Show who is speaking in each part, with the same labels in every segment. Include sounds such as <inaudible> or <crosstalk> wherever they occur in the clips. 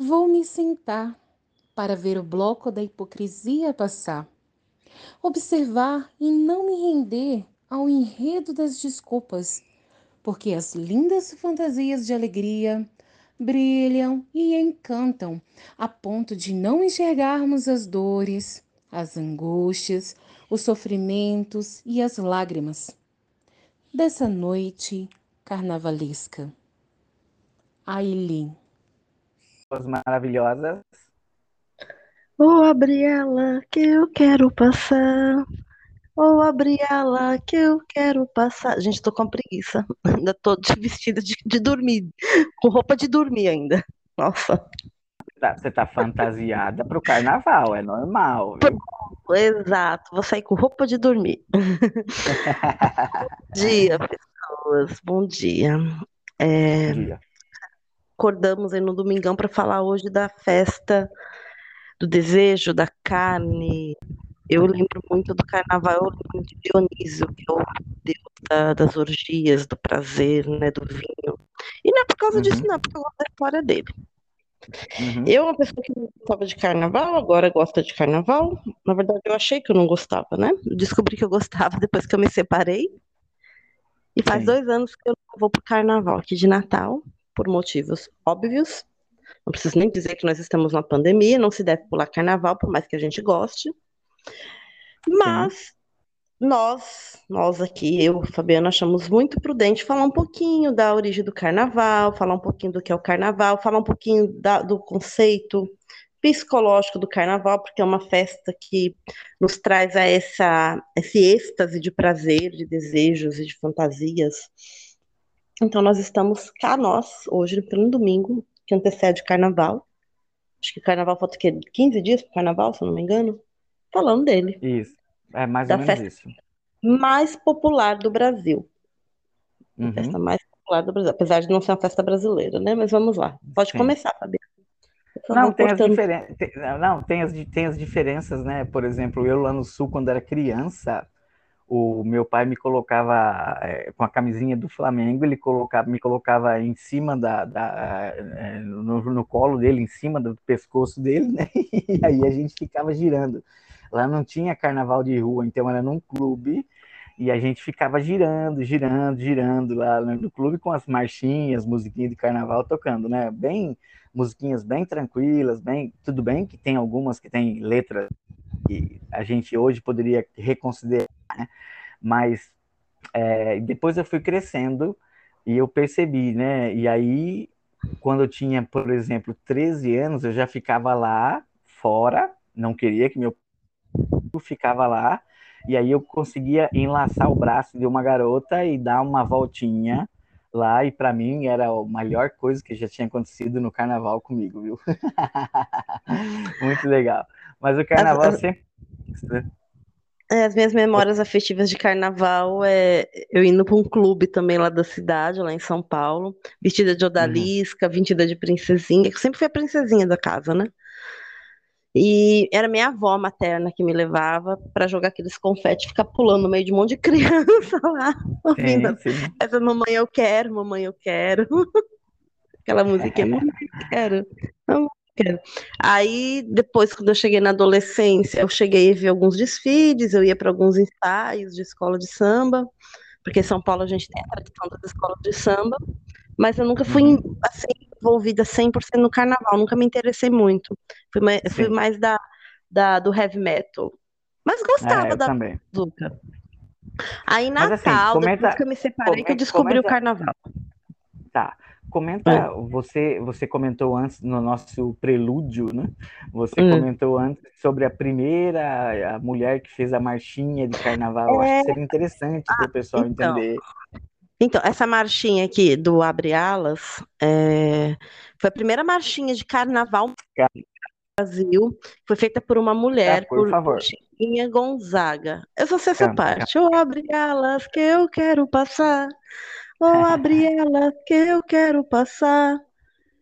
Speaker 1: Vou me sentar para ver o bloco da hipocrisia passar. Observar e não me render ao enredo das desculpas, porque as lindas fantasias de alegria brilham e encantam a ponto de não enxergarmos as dores, as angústias, os sofrimentos e as lágrimas dessa noite carnavalesca. Aileen
Speaker 2: maravilhosas.
Speaker 3: Vou abrir ela que eu quero passar. Vou abrir ela que eu quero passar. Gente, tô com preguiça. <laughs> Ainda tô de vestida de, de dormir. Com roupa de dormir ainda. Nossa.
Speaker 2: Tá, você tá fantasiada pro carnaval, é normal. Viu?
Speaker 3: Exato, vou sair com roupa de dormir. <laughs> Bom dia, pessoas. Bom dia. É... Bom dia acordamos aí no domingão para falar hoje da festa do desejo, da carne. Eu lembro muito do carnaval, eu lembro de Dionísio, que é o deus da, das orgias, do prazer, né, do vinho. E não é por causa uhum. disso, não, é porque eu gosto da história dele. Uhum. Eu, uma pessoa que não gostava de carnaval, agora gosta de carnaval. Na verdade, eu achei que eu não gostava, né? Descobri que eu gostava <laughs> depois que eu me separei. E faz Sim. dois anos que eu vou pro carnaval aqui de Natal por motivos óbvios. Não preciso nem dizer que nós estamos na pandemia, não se deve pular carnaval, por mais que a gente goste. Mas Sim. nós, nós aqui, eu, Fabiana, achamos muito prudente falar um pouquinho da origem do carnaval, falar um pouquinho do que é o carnaval, falar um pouquinho da, do conceito psicológico do carnaval, porque é uma festa que nos traz a essa, esse êxtase de prazer, de desejos e de fantasias então, nós estamos cá, nós, hoje, pelo domingo, que antecede o carnaval. Acho que o carnaval falta o quê? 15 dias para o carnaval, se eu não me engano. Falando dele.
Speaker 2: Isso, é mais ou menos isso.
Speaker 3: Mais popular do Brasil. Uhum. A festa mais popular do Brasil. Apesar de não ser uma festa brasileira, né? Mas vamos lá. Pode Sim. começar, Fabiana.
Speaker 2: Não, tem as, diferen... não tem, as, tem as diferenças, né? Por exemplo, eu lá no Sul, quando era criança, o meu pai me colocava é, com a camisinha do Flamengo, ele colocava, me colocava em cima da, da é, no, no, colo dele, em cima do pescoço dele, né? <laughs> E aí a gente ficava girando. Lá não tinha carnaval de rua, então era num clube e a gente ficava girando, girando, girando lá no clube com as marchinhas, musiquinhas de carnaval tocando, né? Bem musiquinhas bem tranquilas, bem tudo bem que tem algumas que tem letras que a gente hoje poderia reconsiderar, né? mas é, depois eu fui crescendo e eu percebi, né? E aí, quando eu tinha, por exemplo, 13 anos, eu já ficava lá fora, não queria que meu ficava lá, e aí eu conseguia enlaçar o braço de uma garota e dar uma voltinha lá, e para mim era a melhor coisa que já tinha acontecido no carnaval comigo, viu? <laughs> Muito legal. Mas o carnaval as, sempre. Né?
Speaker 3: É, as minhas memórias afetivas de carnaval é eu indo para um clube também lá da cidade, lá em São Paulo, vestida de odalisca, uhum. vestida de princesinha, que sempre fui a princesinha da casa, né? E era minha avó materna que me levava para jogar aqueles confetes, ficar pulando no meio de um monte de <laughs> criança lá, ouvindo sim, sim. essa mamãe eu quero, mamãe eu quero. <laughs> Aquela musiquinha, mamãe eu quero, mamãe Aí, depois, quando eu cheguei na adolescência, eu cheguei a ver alguns desfiles, eu ia para alguns ensaios de escola de samba, porque em São Paulo a gente tem a tradição das escolas de samba, mas eu nunca fui uhum. assim, envolvida 100% no carnaval, nunca me interessei muito. Fui mais, fui mais da, da, do heavy metal. Mas gostava é, da
Speaker 2: também.
Speaker 3: Aí, Natal, assim, comenta, depois que eu me separei, comenta, que eu descobri comenta, o carnaval.
Speaker 2: Tá. Comenta, é. você, você comentou antes no nosso prelúdio, né? Você hum. comentou antes sobre a primeira a mulher que fez a marchinha de carnaval. É... Acho que seria interessante ah, para o pessoal então, entender.
Speaker 3: Então, essa marchinha aqui do Abre Alas é... foi a primeira marchinha de carnaval no Brasil. Foi feita por uma mulher,
Speaker 2: ah, por, por favor.
Speaker 3: Chiquinha Gonzaga. Eu só sei essa parte. Eu abre alas que eu quero passar. Vou abrir ela que eu quero passar.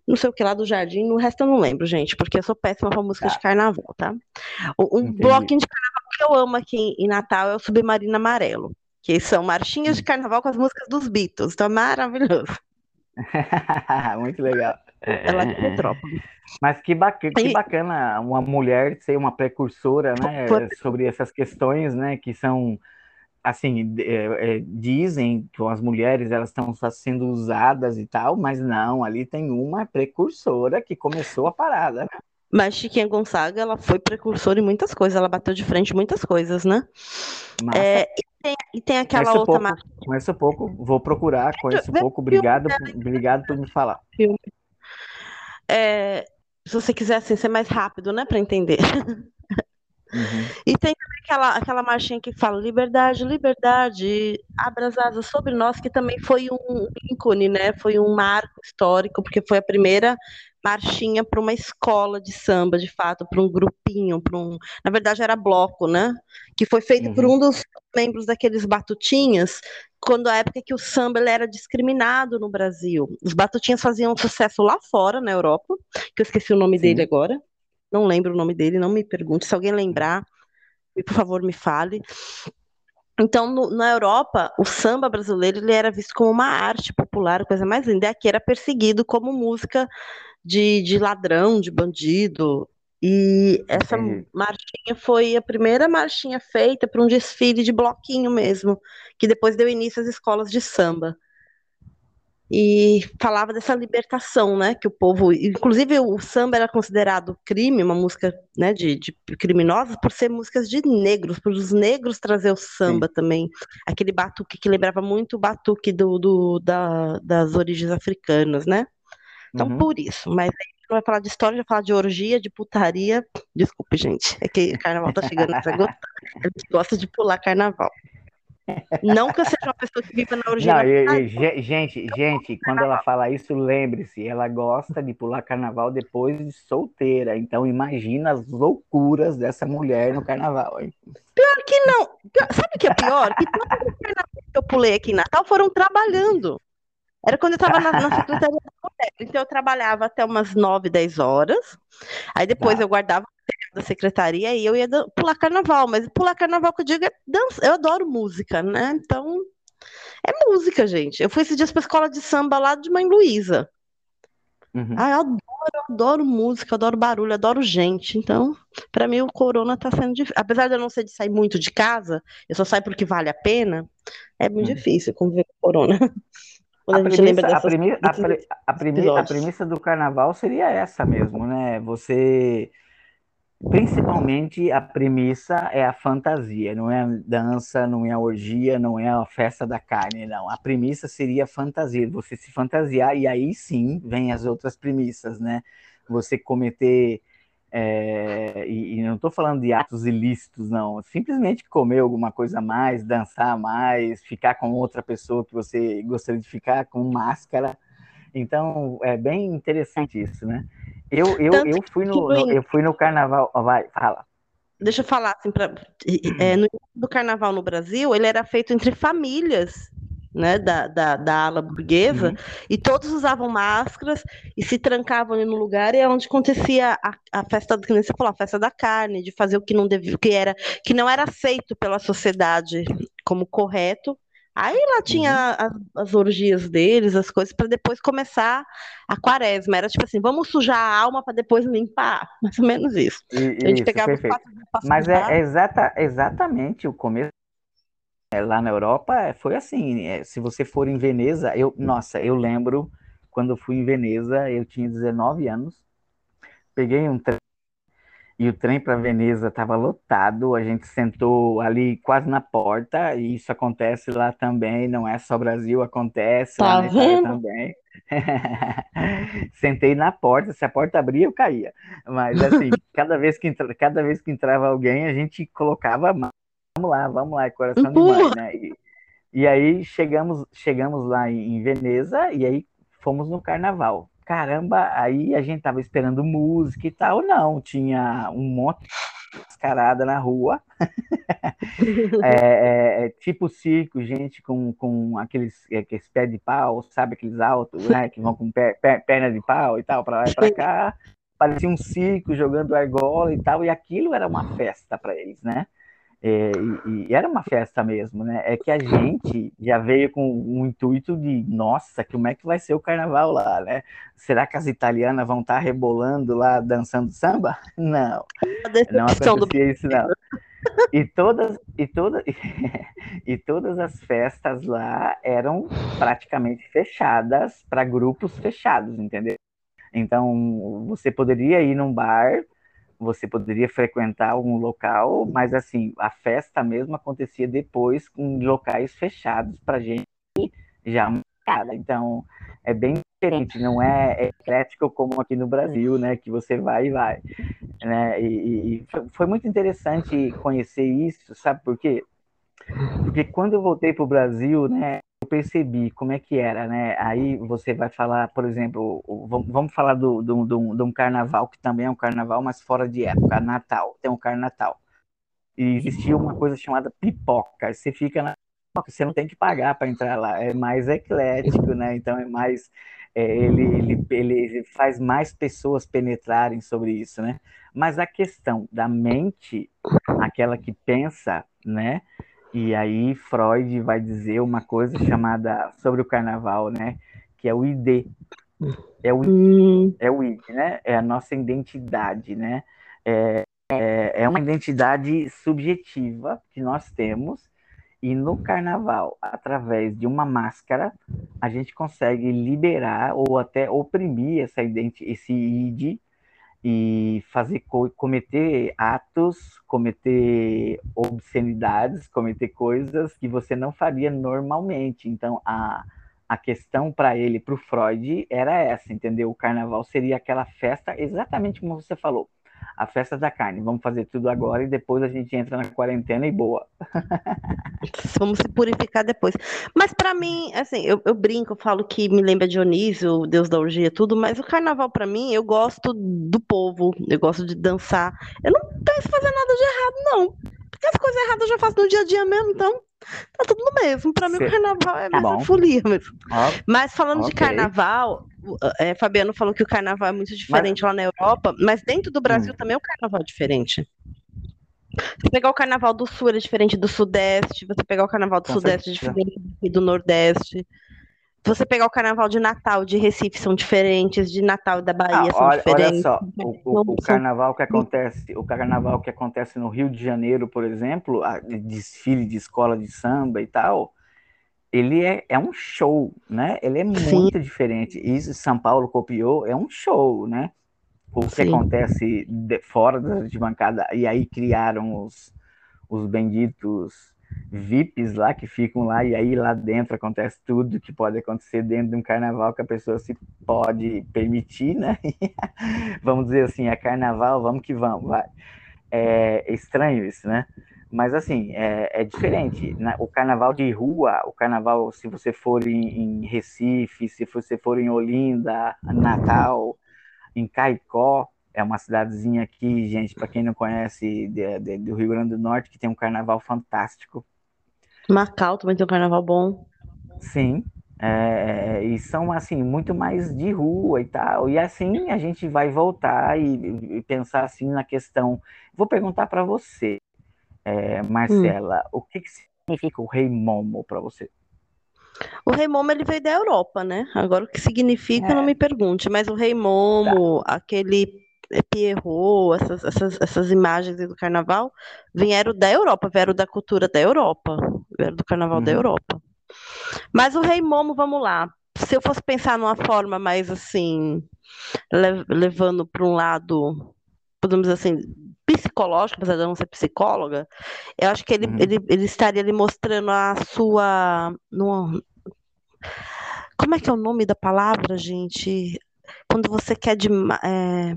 Speaker 3: Não sei o que lá do jardim, no resto eu não lembro, gente, porque eu sou péssima com música tá. de carnaval, tá? Um Entendi. bloquinho de carnaval que eu amo aqui em Natal é o Submarino Amarelo, que são marchinhas de carnaval com as músicas dos Beatles, então é maravilhoso. <laughs>
Speaker 2: Muito legal.
Speaker 3: é lá de Petrópolis.
Speaker 2: Mas que bacana, que bacana uma mulher ser uma precursora, né, sobre essas questões, né, que são assim, é, é, dizem que as mulheres elas estão sendo usadas e tal, mas não, ali tem uma precursora que começou a parada. Né?
Speaker 3: Mas Chiquinha Gonzaga, ela foi precursora em muitas coisas, ela bateu de frente em muitas coisas, né? É, e, tem, e, tem, aquela conheço outra
Speaker 2: pouco, Conheço pouco, vou procurar, conheço pouco, obrigado, obrigado por me falar.
Speaker 3: É, se você quiser assim, ser mais rápido, né, para entender. <laughs> Uhum. E tem aquela, aquela marchinha que fala liberdade, liberdade, abra as asas sobre nós, que também foi um ícone, né? Foi um marco histórico, porque foi a primeira marchinha para uma escola de samba, de fato, para um grupinho, para um, na verdade era bloco, né? Que foi feito uhum. por um dos membros daqueles batutinhas, quando a época que o samba era discriminado no Brasil. Os batutinhas faziam sucesso lá fora, na Europa, que eu esqueci o nome Sim. dele agora. Não lembro o nome dele, não me pergunte. Se alguém lembrar, por favor, me fale. Então, no, na Europa, o samba brasileiro ele era visto como uma arte popular, coisa mais linda. E aqui era perseguido como música de, de ladrão, de bandido. E essa marchinha foi a primeira marchinha feita para um desfile de bloquinho mesmo, que depois deu início às escolas de samba e falava dessa libertação, né, que o povo, inclusive o samba era considerado crime, uma música, né, de, de criminosa, por ser músicas de negros, por os negros trazer o samba Sim. também, aquele batuque que lembrava muito o batuque do, do da, das origens africanas, né, então uhum. por isso, mas aí não vai falar de história, vai falar de orgia, de putaria, desculpe gente, é que o carnaval tá chegando a gente gosta de pular carnaval. Não que eu seja uma pessoa que viva na origem. Não,
Speaker 2: e, e, gente, gente, quando ela fala isso, lembre-se, ela gosta de pular carnaval depois de solteira. Então imagina as loucuras dessa mulher no carnaval. Hein?
Speaker 3: Pior que não. Sabe o que é pior? Que todos os carnavais que eu pulei aqui em Natal foram trabalhando. Era quando eu estava na, na, Secretaria do Então eu trabalhava até umas 9, 10 horas. Aí depois tá. eu guardava da secretaria e eu ia pular carnaval, mas pular carnaval que eu digo é dança. Eu adoro música, né? Então, é música, gente. Eu fui esses dias pra escola de samba lá de Mãe Luísa. Uhum. Ah, eu adoro, eu adoro música, eu adoro barulho, eu adoro gente. Então, para mim, o corona tá sendo difícil. Apesar de eu não ser de sair muito de casa, eu só saio porque vale a pena, é muito uhum. difícil conviver com o corona. <laughs>
Speaker 2: a, premissa, a, premissa, a, pre, a, premissa, a premissa do carnaval seria essa mesmo, né? Você Principalmente a premissa é a fantasia, não é a dança, não é a orgia, não é a festa da carne, não. A premissa seria a fantasia, você se fantasiar e aí sim vem as outras premissas, né? Você cometer é, e, e, não estou falando de atos ilícitos, não. Simplesmente comer alguma coisa a mais, dançar mais, ficar com outra pessoa que você gostaria de ficar com máscara. Então, é bem interessante isso, né? Eu, eu, eu, fui no, no, eu fui no carnaval. Vai, fala.
Speaker 3: Deixa eu falar assim, pra, é, no do carnaval no Brasil, ele era feito entre famílias. Né, da, da, da ala burguesa, uhum. e todos usavam máscaras e se trancavam ali no lugar, e é onde acontecia a, a festa, que você falou, a festa da carne, de fazer o que não devia, o que era, que não era aceito pela sociedade como correto, Aí lá tinha uhum. as, as, orgias deles, as coisas, para depois começar a quaresma. Era tipo assim, vamos sujar a alma para depois limpar. <laughs> Mais ou menos isso.
Speaker 2: E, a gente isso, pegava perfeito. os Mas é, exata, exatamente o começo. É, lá na Europa é, foi assim. É, se você for em Veneza, eu, nossa, eu lembro quando eu fui em Veneza, eu tinha 19 anos. Peguei um trem e o trem para Veneza estava lotado, a gente sentou ali quase na porta, e isso acontece lá também, não é só Brasil, acontece
Speaker 3: tá
Speaker 2: lá
Speaker 3: na Itália
Speaker 2: também. <laughs> Sentei na porta, se a porta abria, eu caía. Mas assim, <laughs> cada vez que, entra, cada vez que entrava alguém, a gente colocava, vamos lá, vamos lá, coração de mãe, né? E, e aí chegamos, chegamos lá em Veneza, e aí fomos no carnaval caramba, aí a gente tava esperando música e tal, não, tinha um monte de mascarada na rua, <laughs> é, é, é, tipo circo, gente com, com aqueles, aqueles pés de pau, sabe, aqueles altos, né, que vão com per, perna de pau e tal, para lá e para cá, parecia um circo jogando argola e tal, e aquilo era uma festa para eles, né? É, e, e, era uma festa mesmo, né? É que a gente já veio com um intuito de, nossa, como é que vai ser o carnaval lá, né? Será que as italianas vão estar tá rebolando lá, dançando samba? <laughs> Não, não acontecia isso não. E todas, e todas, <laughs> e todas as festas lá eram praticamente fechadas para grupos fechados, entendeu? Então, você poderia ir num bar você poderia frequentar algum local, mas assim, a festa mesmo acontecia depois com locais fechados para gente já marcada. Então, é bem diferente, não é eclético como aqui no Brasil, né, que você vai e vai, né? E, e foi muito interessante conhecer isso, sabe por quê? Porque quando eu voltei para o Brasil, né, percebi como é que era, né? Aí você vai falar, por exemplo, vamos falar do, do, do, de um carnaval, que também é um carnaval, mas fora de época, Natal, tem um carnaval. E existia uma coisa chamada pipoca, você fica na você não tem que pagar para entrar lá, é mais eclético, né? Então é mais. É, ele, ele, ele faz mais pessoas penetrarem sobre isso, né? Mas a questão da mente, aquela que pensa, né? E aí Freud vai dizer uma coisa chamada sobre o carnaval, né? Que é o ID. É o, hum. é o ID, né? É a nossa identidade, né? É, é, é uma identidade subjetiva que nós temos e no carnaval, através de uma máscara, a gente consegue liberar ou até oprimir essa esse id e fazer cometer atos, cometer obscenidades, cometer coisas que você não faria normalmente. Então a a questão para ele, para o Freud, era essa, entendeu? O carnaval seria aquela festa, exatamente como você falou, a festa da carne. Vamos fazer tudo agora e depois a gente entra na quarentena e boa. <laughs>
Speaker 3: Vamos se purificar depois. Mas para mim, assim, eu, eu, brinco, eu falo que me lembra Dionísio, o deus da orgia, tudo, mas o carnaval para mim, eu gosto do povo, eu gosto de dançar. Eu não penso fazer nada de errado, não. Porque as coisas erradas eu já faço no dia a dia mesmo, então tá tudo no mesmo. Para mim, o carnaval é mais folia mesmo. Mas falando okay. de carnaval, é, Fabiano falou que o carnaval é muito diferente mas... lá na Europa, mas dentro do Brasil hum. também o carnaval é diferente. Você pegar o carnaval do sul é diferente do sudeste, você pegar o carnaval do Com sudeste é diferente do nordeste. Você pegar o carnaval de Natal de Recife são diferentes, de Natal da Bahia ah, são
Speaker 2: olha,
Speaker 3: diferentes.
Speaker 2: Olha só, o, o, o, carnaval que acontece, o carnaval que acontece no Rio de Janeiro, por exemplo, a, desfile de escola de samba e tal, ele é, é um show, né? Ele é Sim. muito diferente. Isso São Paulo copiou, é um show, né? O que Sim. acontece de, fora da arquibancada, e aí criaram os, os benditos VIPs lá que ficam lá, e aí lá dentro acontece tudo que pode acontecer dentro de um carnaval que a pessoa se pode permitir, né? <laughs> vamos dizer assim, é carnaval, vamos que vamos, vai. É estranho isso, né? Mas assim, é, é diferente. Né? O carnaval de rua, o carnaval, se você for em, em Recife, se você for em Olinda, Natal, em Caicó, é uma cidadezinha aqui, gente, para quem não conhece, de, de, do Rio Grande do Norte, que tem um carnaval fantástico.
Speaker 3: Macau também tem um carnaval bom.
Speaker 2: Sim, é, e são assim muito mais de rua e tal. E assim a gente vai voltar e, e pensar assim na questão. Vou perguntar para você, é, Marcela, hum. o que, que significa o Rei Momo para você?
Speaker 3: O Rei Momo ele veio da Europa, né? Agora o que significa, é. não me pergunte, mas o Rei Momo, tá. aquele Pierrot, essas, essas, essas imagens do carnaval, vieram da Europa, vieram da cultura da Europa, vieram do carnaval da uhum. Europa. Mas o Rei Momo, vamos lá. Se eu fosse pensar numa forma mais assim, levando para um lado, podemos dizer assim, psicológico, apesar de eu não ser psicóloga, eu acho que ele, uhum. ele, ele estaria ali mostrando a sua. No, como é que é o nome da palavra, gente? Quando você quer de. É,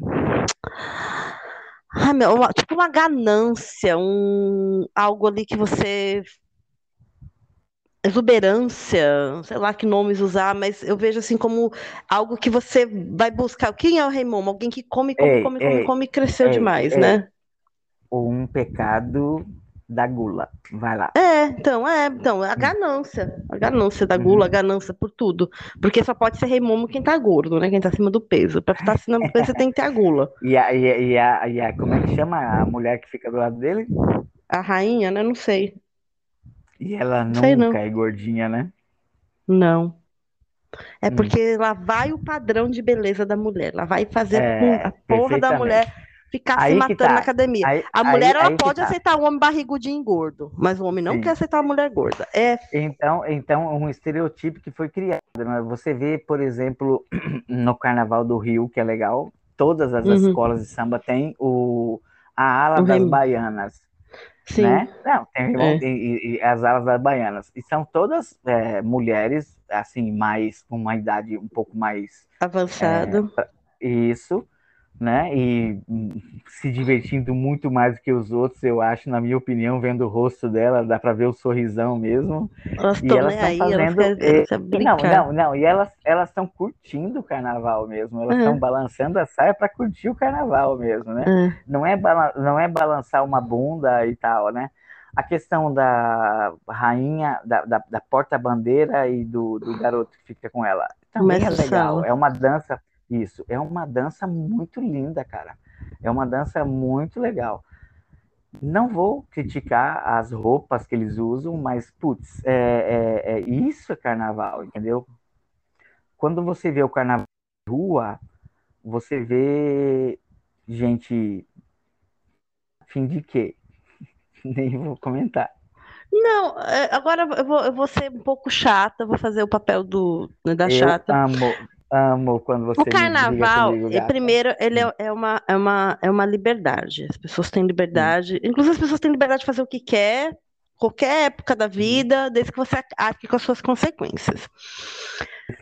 Speaker 3: Ai, meu, tipo uma ganância, um, algo ali que você. Exuberância, sei lá que nomes usar, mas eu vejo assim como algo que você vai buscar. Quem é o Rei Momo? Alguém que come, come, ei, come, ei, come, come e cresceu ei, demais, né?
Speaker 2: Ou um pecado da gula. Vai lá.
Speaker 3: É, então, é, então, a ganância. A ganância da gula, a uhum. ganância por tudo. Porque só pode ser rei momo quem tá gordo, né? Quem tá acima do peso. Pra estar acima do peso, você tem que ter a gula. <laughs>
Speaker 2: E a, e, a, e, a, e a, como é que chama a mulher que fica do lado dele?
Speaker 3: A rainha, né? Não sei.
Speaker 2: E ela nunca sei, não. é gordinha, né?
Speaker 3: Não. É hum. porque lá vai o padrão de beleza da mulher. Lá vai fazer é, a porra da mulher ficar aí se matando tá. na academia. Aí, a mulher aí, ela pode tá. aceitar o homem barrigudinho gordo, mas o homem não Sim. quer aceitar a mulher gorda. É.
Speaker 2: Então, então um estereotipo que foi criado. Né? Você vê, por exemplo, <clears throat> no Carnaval do Rio, que é legal, todas as uhum. escolas de samba têm o a ala o das baianas. Sim. Né? Não, tem é. e, e, as alas das baianas. E são todas é, mulheres, assim, mais com uma idade um pouco mais
Speaker 3: avançada.
Speaker 2: É, isso né? E se divertindo muito mais do que os outros, eu acho, na minha opinião, vendo o rosto dela, dá para ver o sorrisão mesmo.
Speaker 3: Elas e elas estão fazendo.
Speaker 2: não, não, não. E elas elas estão curtindo o carnaval mesmo. Elas estão uhum. balançando a saia para curtir o carnaval mesmo, né? Uhum. Não é não é balançar uma bunda e tal, né? A questão da rainha, da, da, da porta-bandeira e do, do garoto que fica com ela também Mas é legal. É uma dança isso. É uma dança muito linda, cara. É uma dança muito legal. Não vou criticar as roupas que eles usam, mas, putz, é, é, é isso é carnaval, entendeu? Quando você vê o carnaval de rua, você vê gente. Fim de quê? <laughs> Nem vou comentar.
Speaker 3: Não, é, agora eu vou, eu vou ser um pouco chata, vou fazer o papel do, né, da
Speaker 2: eu
Speaker 3: chata.
Speaker 2: Amo, Amo quando você. O
Speaker 3: carnaval,
Speaker 2: comigo,
Speaker 3: é, primeiro, ele é, é, uma, é, uma, é uma liberdade. As pessoas têm liberdade. Hum. Inclusive, as pessoas têm liberdade de fazer o que quer, qualquer época da vida, desde que você arque com as suas consequências.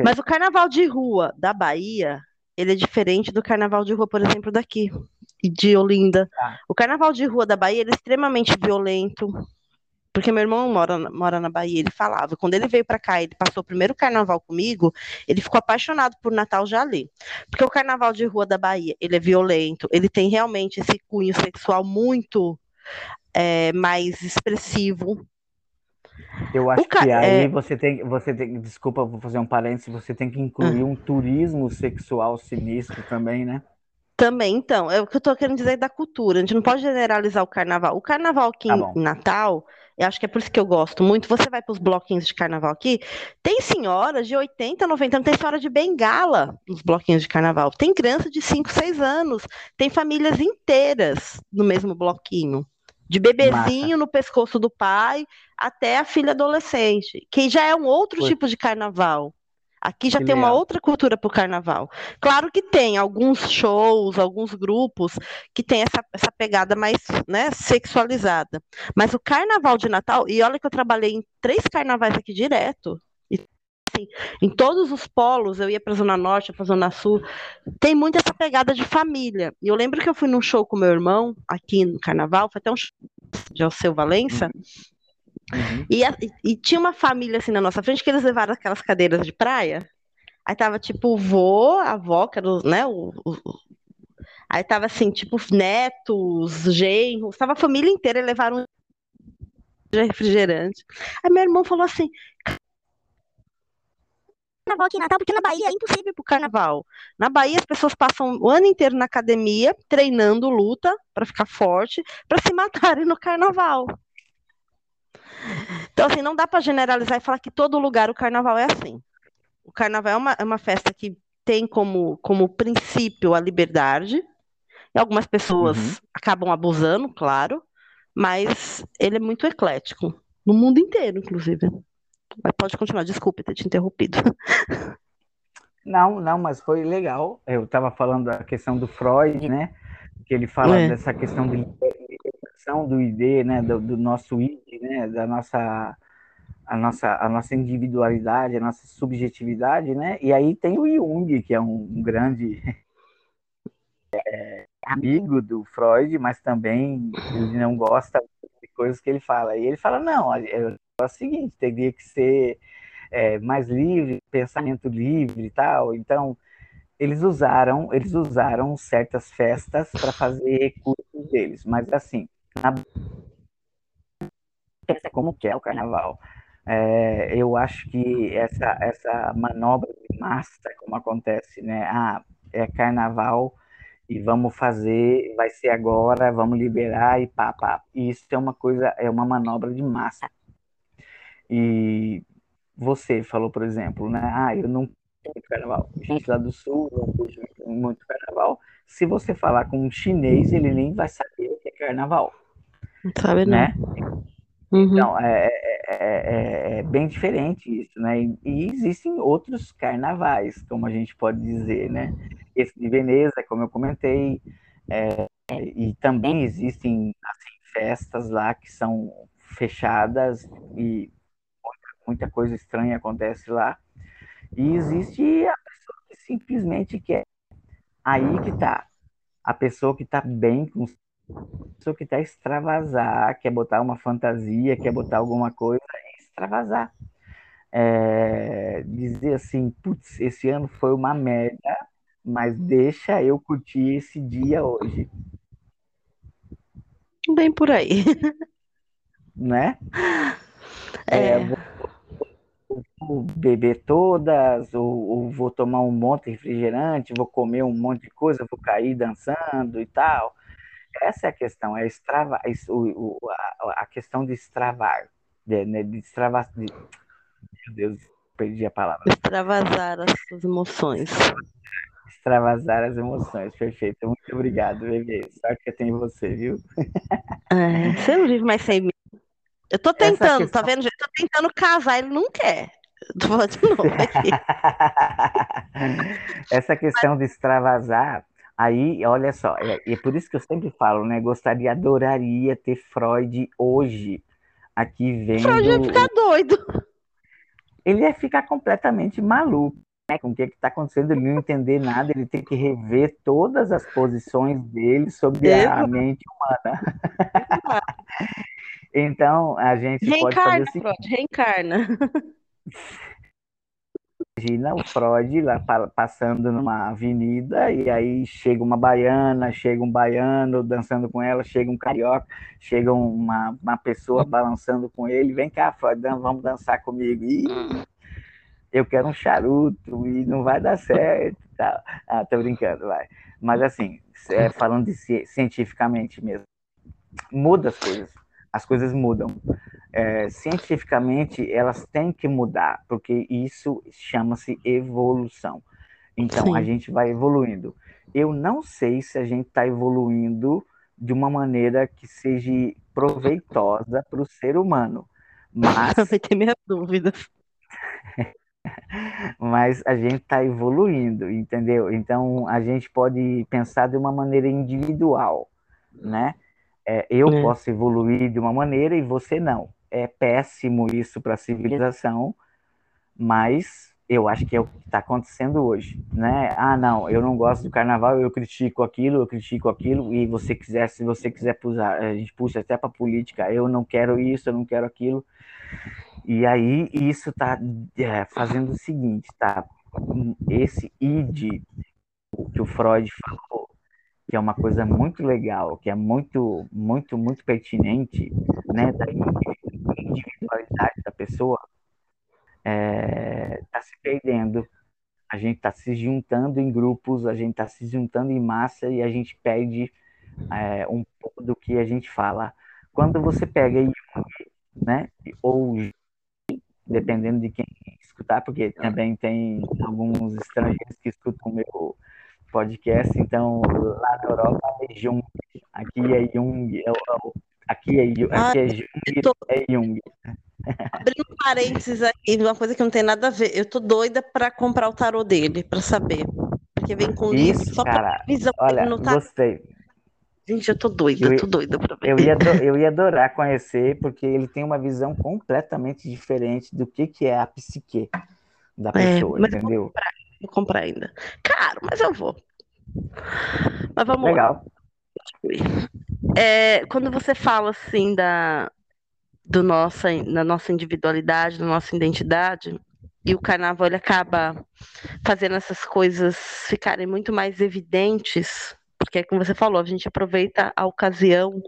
Speaker 3: Mas o carnaval de rua da Bahia, ele é diferente do carnaval de rua, por exemplo, daqui, de Olinda. Ah. O carnaval de rua da Bahia é extremamente violento, porque meu irmão mora, mora na Bahia, ele falava, quando ele veio para cá, ele passou o primeiro carnaval comigo, ele ficou apaixonado por Natal Jalê. Porque o carnaval de rua da Bahia, ele é violento, ele tem realmente esse cunho sexual muito é, mais expressivo.
Speaker 2: Eu acho ca... que aí é... você tem, você tem, desculpa, vou fazer um parênteses, você tem que incluir ah. um turismo sexual sinistro também, né?
Speaker 3: Também, então, é o que eu estou querendo dizer da cultura. A gente não pode generalizar o carnaval. O carnaval aqui tá em Natal, eu acho que é por isso que eu gosto muito. Você vai para os bloquinhos de carnaval aqui, tem senhoras de 80, 90 anos, tem senhora de bengala nos bloquinhos de carnaval. Tem criança de 5, 6 anos, tem famílias inteiras no mesmo bloquinho. De bebezinho Massa. no pescoço do pai até a filha adolescente, que já é um outro Foi. tipo de carnaval. Aqui já que tem legal. uma outra cultura para o carnaval. Claro que tem alguns shows, alguns grupos que tem essa, essa pegada mais né, sexualizada. Mas o carnaval de Natal, e olha que eu trabalhei em três carnavais aqui direto, e, assim, em todos os polos, eu ia para a Zona Norte, para a Zona Sul, tem muito essa pegada de família. E eu lembro que eu fui num show com meu irmão, aqui no carnaval, foi até um show de Alceu Valença, uhum. Uhum. E, e, tinha uma família assim na nossa frente que eles levaram aquelas cadeiras de praia. Aí tava tipo o vô, a avó, que era o, né, o, o, aí tava assim, tipo netos, genros, tava a família inteira levaram um refrigerante. Aí meu irmão falou assim: carnaval aqui em Natal, porque na Bahia é impossível pro carnaval. Na Bahia as pessoas passam o ano inteiro na academia treinando luta para ficar forte, para se <laughs> matarem no carnaval. Então, assim, não dá para generalizar e falar que todo lugar o carnaval é assim. O carnaval é uma, é uma festa que tem como, como princípio a liberdade, e algumas pessoas uhum. acabam abusando, claro, mas ele é muito eclético, no mundo inteiro, inclusive. Mas pode continuar, desculpe ter te interrompido. <laughs>
Speaker 2: Não, não, mas foi legal. Eu estava falando da questão do Freud, né? Que ele fala é. dessa questão de do ID, né, do, do, nosso ID, né, da nossa a nossa a nossa individualidade, a nossa subjetividade, né? E aí tem o Jung, que é um, um grande <laughs> é, amigo do Freud, mas também ele não gosta de coisas que ele fala. E ele fala não, é, é o seguinte, teria que ser é, mais livre, pensamento livre e tal. Então eles usaram eles usaram certas festas para fazer recursos deles, mas assim na... pensa como que é o carnaval. É, eu acho que essa, essa manobra de massa, como acontece, né? Ah, é carnaval e vamos fazer, vai ser agora, vamos liberar e pá, pá. E isso é uma coisa, é uma manobra de massa. E você falou, por exemplo, né? Ah, eu não muito carnaval. Gente lá do sul não curte muito carnaval. Se você falar com um chinês, ele nem vai saber o que é carnaval.
Speaker 3: Não sabe,
Speaker 2: né? Uhum. Então, é, é, é, é, bem diferente isso, né? E, e, existem outros carnavais, como a gente pode dizer, né? Esse de Veneza, como eu comentei, é, e também existem assim, festas lá que são fechadas e muita, muita coisa estranha acontece lá. E existe a pessoa que simplesmente quer. Aí que tá. A pessoa que tá bem com pessoa que quer extravasar, quer botar uma fantasia, quer botar alguma coisa e extravasar. É, dizer assim, putz, esse ano foi uma merda, mas deixa eu curtir esse dia hoje.
Speaker 3: Bem por aí.
Speaker 2: Né? É. é vou, vou beber todas, ou, ou, vou tomar um monte de refrigerante, vou comer um monte de coisa, vou cair dançando e tal. Essa é a questão, é extrava, o, o, a, a, questão de extravar, de, né, de extravasar. De, meu Deus, perdi a palavra.
Speaker 3: Extravasar as suas emoções.
Speaker 2: Extravasar as emoções, perfeito. Muito obrigado, bebê. Sorte que eu tenho você, viu?
Speaker 3: É, você não vive mais sem mim. Eu tô tentando, questão... tá vendo? Eu tô tentando casar, ele não quer. Tô de novo aqui. <laughs>
Speaker 2: Essa questão de extravasar Aí, olha só, é, e é por isso que eu sempre falo, né? Gostaria, adoraria ter Freud hoje aqui vendo.
Speaker 3: Freud ia ficar doido.
Speaker 2: Ele ia ficar completamente maluco, né? Com o que está acontecendo, ele não entender nada, ele tem que rever todas as posições dele sobre a mente humana. <laughs> então, a gente
Speaker 3: reencarna,
Speaker 2: pode fazer
Speaker 3: seguinte. Freud, reencarna.
Speaker 2: Imagina o Freud lá passando numa avenida e aí chega uma baiana, chega um baiano dançando com ela, chega um carioca, chega uma, uma pessoa balançando com ele, vem cá, Freud, vamos dançar comigo. E eu quero um charuto e não vai dar certo. Tá. Ah, tô brincando, vai. Mas assim, é, falando de, cientificamente mesmo, muda as coisas as coisas mudam. É, cientificamente, elas têm que mudar, porque isso chama-se evolução. Então, Sim. a gente vai evoluindo. Eu não sei se a gente está evoluindo de uma maneira que seja proveitosa para o ser humano. Mas.
Speaker 3: Vai ter minhas dúvidas.
Speaker 2: mas a gente está evoluindo, entendeu? Então a gente pode pensar de uma maneira individual, né? É, eu é. posso evoluir de uma maneira e você não. É péssimo isso para a civilização, mas eu acho que é o que está acontecendo hoje, né? Ah, não, eu não gosto do carnaval, eu critico aquilo, eu critico aquilo, e você quiser, se você quiser puxar, a gente puxa até para política, eu não quero isso, eu não quero aquilo. E aí isso está é, fazendo o seguinte, tá? Esse id que o Freud falou, que é uma coisa muito legal, que é muito, muito, muito pertinente, né, da individualidade da pessoa, está é, tá se perdendo. A gente está se juntando em grupos, a gente está se juntando em massa e a gente perde é, um pouco do que a gente fala. Quando você pega Jung, né, ou dependendo de quem escutar, porque também tem alguns estrangeiros que escutam o meu podcast, então lá na Europa é Jung, aqui é Jung, é, aqui é, aqui ah, é Jung, tô... é Jung.
Speaker 3: Abrindo parênteses aqui, uma coisa que não tem nada a ver, eu tô doida para comprar o tarô dele, para saber, porque vem com
Speaker 2: Isso, livro só para visão olha, no tarô. gostei.
Speaker 3: Gente, eu tô doida, eu, tô doida pra ver.
Speaker 2: Eu ia, eu ia <laughs> adorar conhecer, porque ele tem uma visão completamente diferente do que, que é a psique da é, pessoa, é, entendeu?
Speaker 3: Vou comprar, vou comprar ainda. Caro, mas eu vou. Mas vamos
Speaker 2: Legal.
Speaker 3: lá. É, quando você fala assim da, do nossa, da nossa individualidade, da nossa identidade, e o carnaval acaba fazendo essas coisas ficarem muito mais evidentes, porque como você falou, a gente aproveita a ocasião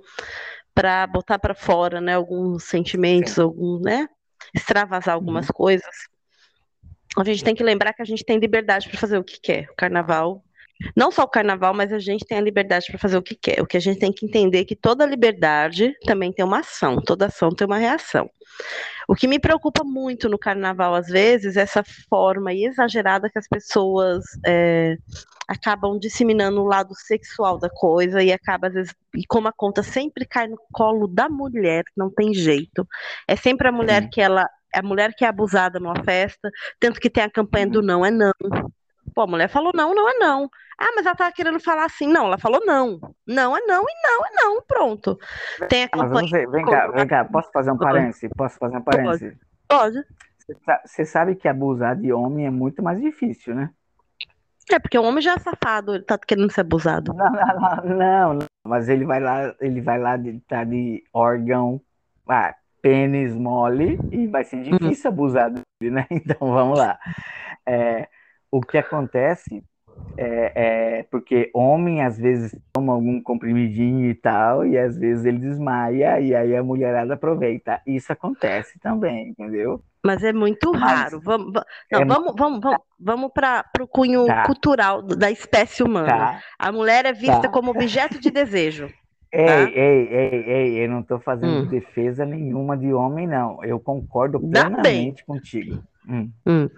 Speaker 3: para botar para fora, né, alguns sentimentos, algum, né, extravasar algumas uhum. coisas. A gente tem que lembrar que a gente tem liberdade para fazer o que quer. O carnaval não só o carnaval, mas a gente tem a liberdade para fazer o que quer. O que a gente tem que entender é que toda liberdade também tem uma ação, toda ação tem uma reação. O que me preocupa muito no carnaval, às vezes, é essa forma exagerada que as pessoas é, acabam disseminando o lado sexual da coisa e acaba, às vezes, e como a conta sempre cai no colo da mulher, não tem jeito. É sempre a mulher que ela. É a mulher que é abusada numa festa, tanto que tem a campanha do não é não. Pô, a mulher falou não, não é não. Ah, mas ela tava querendo falar assim. Não, ela falou não. Não é não e não é não. Pronto. Tem a campanha.
Speaker 2: Mas vem cá, vem cá. Posso fazer um parêntese? Posso fazer um parêntese?
Speaker 3: Pode.
Speaker 2: Você sabe que abusar de homem é muito mais difícil, né?
Speaker 3: É, porque o homem já é safado, ele tá querendo ser abusado.
Speaker 2: Não, não, não, não, mas ele vai lá, ele vai lá de, tá de órgão, ah, pênis mole, e vai ser uhum. difícil uhum. abusar dele, né? <laughs> Então vamos lá. É, o que acontece é, é, porque homem às vezes toma algum comprimidinho e tal, e às vezes ele desmaia, e aí a mulherada aproveita. Isso acontece também, entendeu?
Speaker 3: Mas é muito Mas, raro. Vamos, não, é vamos, vamos, vamos, vamos para o cunho tá. cultural da espécie humana. Tá. A mulher é vista tá. como objeto de desejo.
Speaker 2: Ei, tá? ei, ei, ei, eu não estou fazendo hum. defesa nenhuma de homem, não. Eu concordo plenamente contigo.
Speaker 3: Hum. Hum.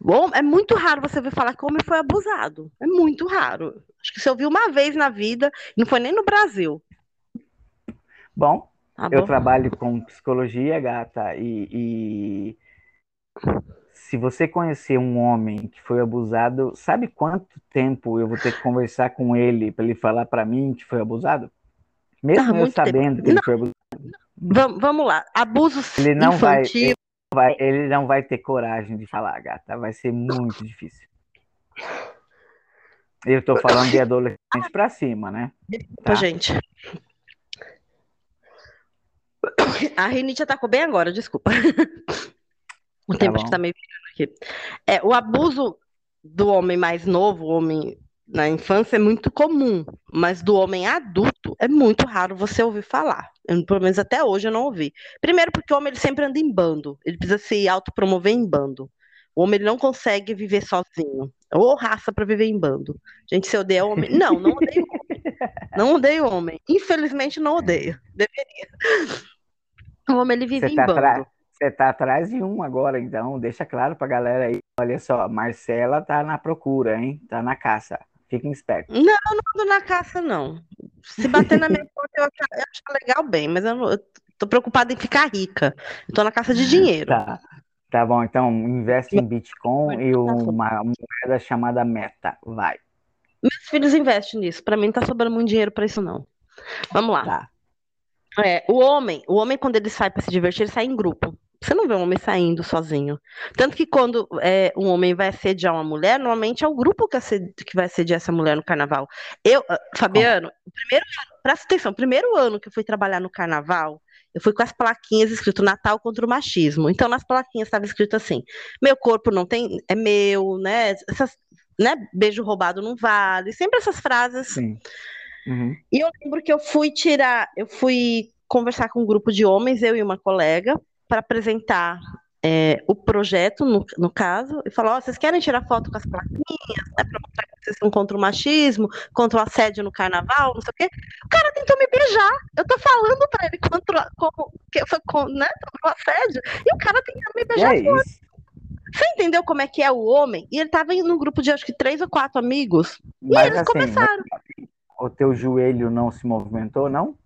Speaker 3: Bom, é muito raro você ver falar que o homem foi abusado. É muito raro. Acho que você ouviu uma vez na vida, não foi nem no Brasil.
Speaker 2: Bom, tá eu bom. trabalho com psicologia, gata, e, e se você conhecer um homem que foi abusado, sabe quanto tempo eu vou ter que conversar com ele para ele falar para mim que foi abusado? Mesmo ah, eu sabendo tempo. que ele não. foi abusado.
Speaker 3: Vamos, vamos lá. Abuso
Speaker 2: ele não infantil. Vai, vai, ele não vai ter coragem de falar, gata. Vai ser muito difícil. Eu tô falando de adolescente para cima, né?
Speaker 3: Tá. Gente. A rinite atacou bem agora, desculpa. O tá tempo bom. que tá meio aqui. É, o abuso do homem mais novo, o homem na infância é muito comum, mas do homem adulto é muito raro você ouvir falar. Eu, pelo menos até hoje eu não ouvi. Primeiro porque o homem ele sempre anda em bando, ele precisa se autopromover em bando. O homem ele não consegue viver sozinho. Ou raça para viver em bando. Gente, se odeia homem. Não, não odeio homem. <laughs> Não odeio homem. Infelizmente não odeio. Deveria. O homem ele vive você em tá bando.
Speaker 2: Você tá atrás de um agora, então deixa claro pra galera aí. Olha só, Marcela tá na procura, hein? Tá na caça. Fiquem espertos.
Speaker 3: Não, não ando na caça, não. Se bater na minha <laughs> porta, eu acho legal bem, mas eu, não, eu tô preocupada em ficar rica. Eu tô na caça de dinheiro.
Speaker 2: Tá. Tá bom, então investe em Bitcoin e uma moeda chamada Meta. Vai.
Speaker 3: Meus filhos investem nisso. Para mim não tá sobrando muito dinheiro para isso, não. Vamos lá. Tá. É, o homem, o homem, quando ele sai para se divertir, ele sai em grupo. Você não vê um homem saindo sozinho. Tanto que quando é, um homem vai assediar uma mulher, normalmente é o grupo que, assedi que vai assediar essa mulher no carnaval. Eu, ah, Fabiano, primeiro presta atenção, primeiro ano que eu fui trabalhar no carnaval, eu fui com as plaquinhas escrito Natal contra o machismo. Então, nas plaquinhas estava escrito assim: meu corpo não tem, é meu, né? Essas, né? Beijo roubado não vale. Sempre essas frases.
Speaker 2: Sim. Uhum.
Speaker 3: E eu lembro que eu fui tirar, eu fui conversar com um grupo de homens, eu e uma colega, para apresentar é, o projeto, no, no caso, e falar: oh, vocês querem tirar foto com as plaquinhas, né, para mostrar que vocês são contra o machismo, contra o assédio no carnaval, não sei o quê. O cara tentou me beijar. Eu tô falando para ele contra, como, que foi com, né, contra o assédio, e o cara tentou me beijar. É Você entendeu como é que é o homem? E ele tava num grupo de acho que três ou quatro amigos. Mas, e eles assim, começaram.
Speaker 2: O teu joelho não se movimentou, não?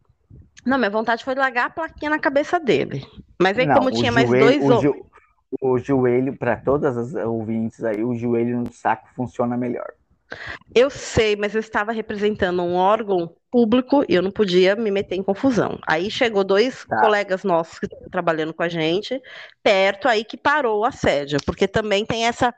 Speaker 3: Não, minha vontade foi largar a plaquinha na cabeça dele. Mas aí, não, como tinha joelho, mais dois
Speaker 2: o, jo, o joelho, para todas as ouvintes aí, o joelho no saco funciona melhor.
Speaker 3: Eu sei, mas eu estava representando um órgão público e eu não podia me meter em confusão. Aí chegou dois tá. colegas nossos que estavam trabalhando com a gente, perto aí que parou o assédio, porque também tem essa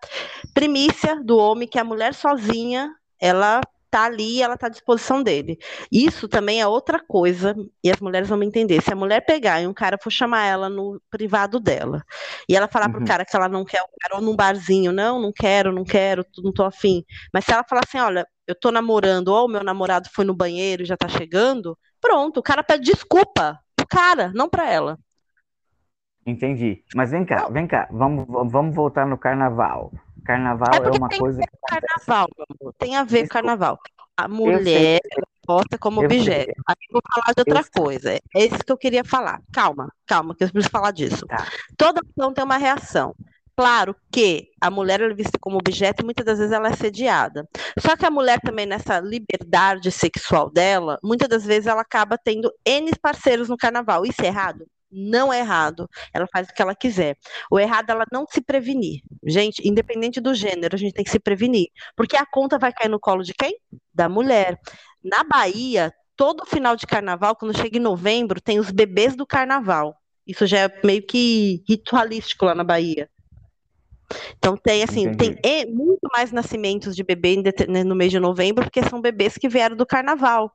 Speaker 3: primícia do homem que a mulher sozinha, ela tá ali e ela tá à disposição dele. Isso também é outra coisa, e as mulheres vão me entender. Se a mulher pegar e um cara for chamar ela no privado dela, e ela falar uhum. pro cara que ela não quer o cara, ou num barzinho, não, não quero, não quero, não tô afim. Mas se ela falar assim, olha, eu tô namorando, ou o meu namorado foi no banheiro e já tá chegando, pronto, o cara pede desculpa pro cara, não pra ela.
Speaker 2: Entendi. Mas vem cá, vem cá, vamos, vamos voltar no carnaval. Carnaval é, é uma coisa.
Speaker 3: que carnaval, tem a ver com carnaval. A mulher posta como eu objeto. Sei. Aí eu vou falar de outra eu coisa. Sei. É isso que eu queria falar. Calma, calma, que eu preciso falar disso. Tá. Toda ação tem uma reação. Claro que a mulher é vista como objeto e muitas das vezes ela é sediada. Só que a mulher também, nessa liberdade sexual dela, muitas das vezes ela acaba tendo N parceiros no carnaval. Isso é errado? Não é errado. Ela faz o que ela quiser. O errado é ela não se prevenir. Gente, independente do gênero, a gente tem que se prevenir. Porque a conta vai cair no colo de quem? Da mulher. Na Bahia, todo final de carnaval, quando chega em novembro, tem os bebês do carnaval. Isso já é meio que ritualístico lá na Bahia. Então tem assim, Entendi. tem muito mais nascimentos de bebê né, no mês de novembro, porque são bebês que vieram do carnaval.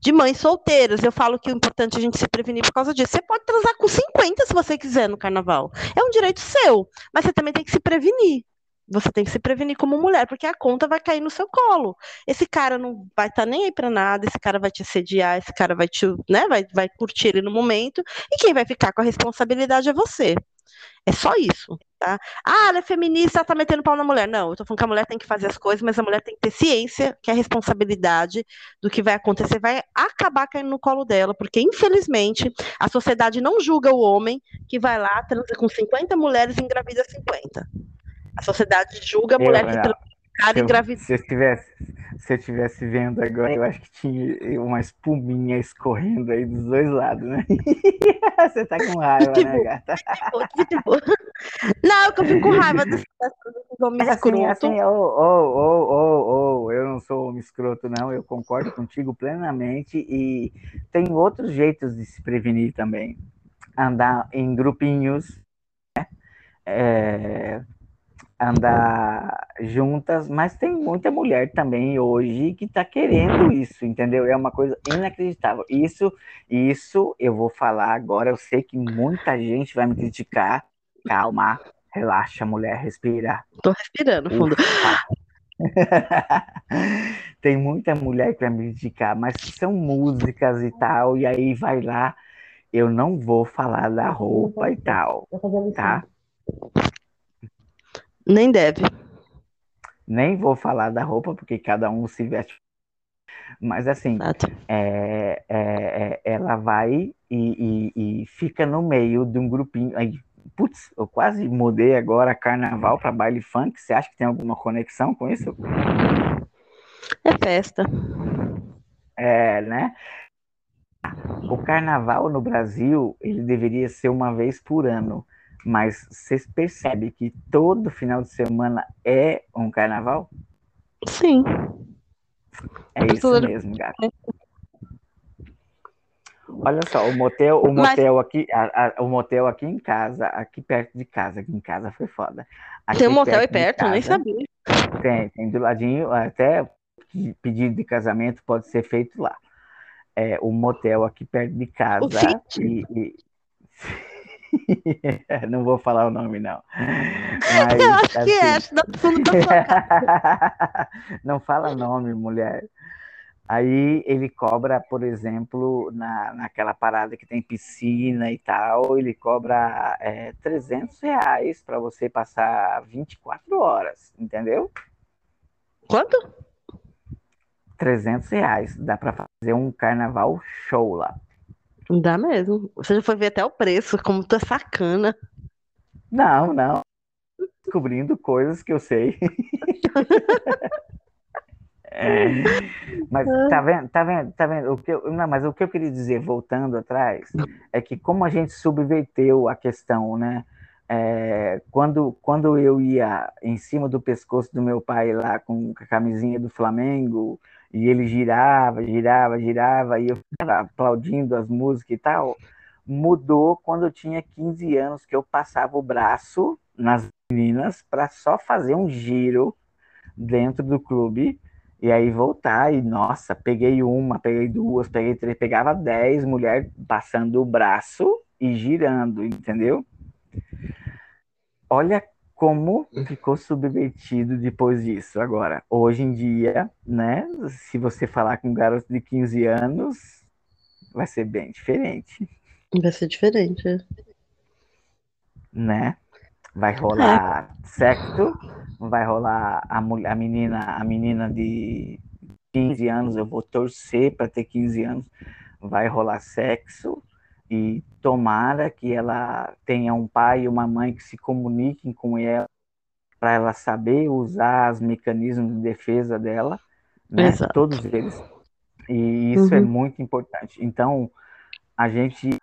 Speaker 3: De mães solteiras, eu falo que o importante é a gente se prevenir por causa disso. Você pode transar com 50 se você quiser no carnaval. É um direito seu, mas você também tem que se prevenir. Você tem que se prevenir como mulher, porque a conta vai cair no seu colo. Esse cara não vai estar tá nem aí para nada, esse cara vai te assediar, esse cara vai te, né, vai, vai curtir ele no momento, e quem vai ficar com a responsabilidade é você. É só isso, tá? Ah, ela é feminista, ela tá metendo pau na mulher. Não, eu tô falando que a mulher tem que fazer as coisas, mas a mulher tem que ter ciência que a responsabilidade do que vai acontecer vai acabar caindo no colo dela, porque infelizmente a sociedade não julga o homem que vai lá, transa com 50 mulheres e engravida 50. A sociedade julga a mulher eu, que transa cara
Speaker 2: engravidou. Se eu estivesse, se eu estivesse vendo agora, eu acho que tinha uma espuminha escorrendo aí dos dois lados, né? <laughs> Você tá com raiva, tipo, né, gata? Tipo,
Speaker 3: tipo. Não, que eu fico com raiva dos, homens assim,
Speaker 2: assim, oh, oh, oh, oh, oh, eu não sou homem escroto, não, eu concordo contigo plenamente e tem outros jeitos de se prevenir também. Andar em grupinhos, né? É, andar juntas, mas tem muita mulher também hoje que está querendo isso, entendeu? É uma coisa inacreditável. Isso, isso eu vou falar agora. Eu sei que muita gente vai me criticar. Calma, relaxa, mulher, respira.
Speaker 3: Tô respirando, fundo. <laughs>
Speaker 2: tem muita mulher que vai me criticar, mas são músicas e tal, e aí vai lá. Eu não vou falar da roupa e tal, tá?
Speaker 3: Nem deve.
Speaker 2: Nem vou falar da roupa, porque cada um se veste. Mas assim, é, é, é, ela vai e, e, e, fica no meio de um grupinho. Aí, putz, eu quase mudei agora carnaval para baile funk. Você acha que tem alguma conexão com isso?
Speaker 3: É festa.
Speaker 2: É, né? O carnaval no Brasil, ele deveria ser uma vez por ano mas vocês percebem que todo final de semana é um carnaval?
Speaker 3: Sim.
Speaker 2: É isso mesmo, gato. Olha só, o motel, o motel mas... aqui, a, a, o motel aqui em casa, aqui perto de casa, aqui em casa foi foda. Aqui
Speaker 3: tem um motel aí perto, casa, nem sabia.
Speaker 2: Tem, tem do ladinho, até pedido de casamento pode ser feito lá. É, o motel aqui perto de casa. E, e... <laughs> não vou falar o nome, não.
Speaker 3: Mas, <laughs> eu acho assim... que é, acho fundo da sua
Speaker 2: Não fala nome, mulher. Aí ele cobra, por exemplo, na, naquela parada que tem piscina e tal, ele cobra é, 300 reais para você passar 24 horas, entendeu?
Speaker 3: Quanto?
Speaker 2: 300 reais. Dá para fazer um carnaval show lá.
Speaker 3: Dá mesmo. Você já foi ver até o preço, como tu é sacana.
Speaker 2: Não, não. Descobrindo coisas que eu sei. <laughs> é. Mas tá vendo, tá vendo, tá vendo? O que eu, não, mas o que eu queria dizer, voltando atrás, é que como a gente subverteu a questão, né? É, quando, quando eu ia em cima do pescoço do meu pai lá com a camisinha do Flamengo, e ele girava, girava, girava, e eu aplaudindo as músicas e tal. Mudou quando eu tinha 15 anos, que eu passava o braço nas meninas para só fazer um giro dentro do clube e aí voltar. E nossa, peguei uma, peguei duas, peguei três, pegava dez mulheres passando o braço e girando, entendeu? Olha como ficou subvertido depois disso. Agora, hoje em dia, né, se você falar com um garoto de 15 anos, vai ser bem diferente.
Speaker 3: Vai ser diferente. É.
Speaker 2: Né? Vai rolar é. sexo, vai rolar a, a menina, a menina de 15 anos, eu vou torcer para ter 15 anos, vai rolar sexo e tomara que ela tenha um pai e uma mãe que se comuniquem com ela para ela saber usar os mecanismos de defesa dela, né? Exato. Todos eles. E isso é uhum. é muito importante. Então, a gente,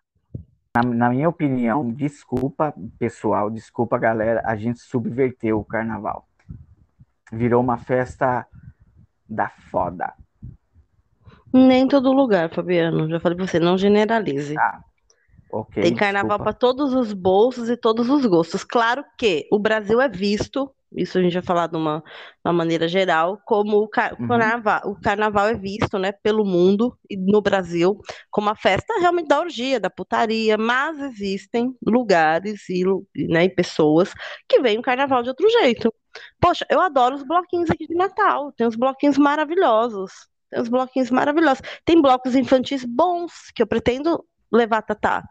Speaker 2: na, na, minha opinião, desculpa pessoal, desculpa galera, a gente subverteu o carnaval. Virou uma festa da foda.
Speaker 3: Nem todo lugar, Fabiano. Já falei pra você, não generalize.
Speaker 2: Ah, okay,
Speaker 3: Tem carnaval para todos os bolsos e todos os gostos. Claro que o Brasil é visto isso a gente vai falar de uma, de uma maneira geral, como o, car uhum. carnaval, o carnaval é visto né, pelo mundo e no Brasil como a festa realmente da orgia, da putaria, mas existem lugares e, né, e pessoas que veem o carnaval de outro jeito. Poxa, eu adoro os bloquinhos aqui de Natal, tem uns bloquinhos maravilhosos. Tem uns bloquinhos maravilhosos. Tem blocos infantis bons que eu pretendo levar a Tatá.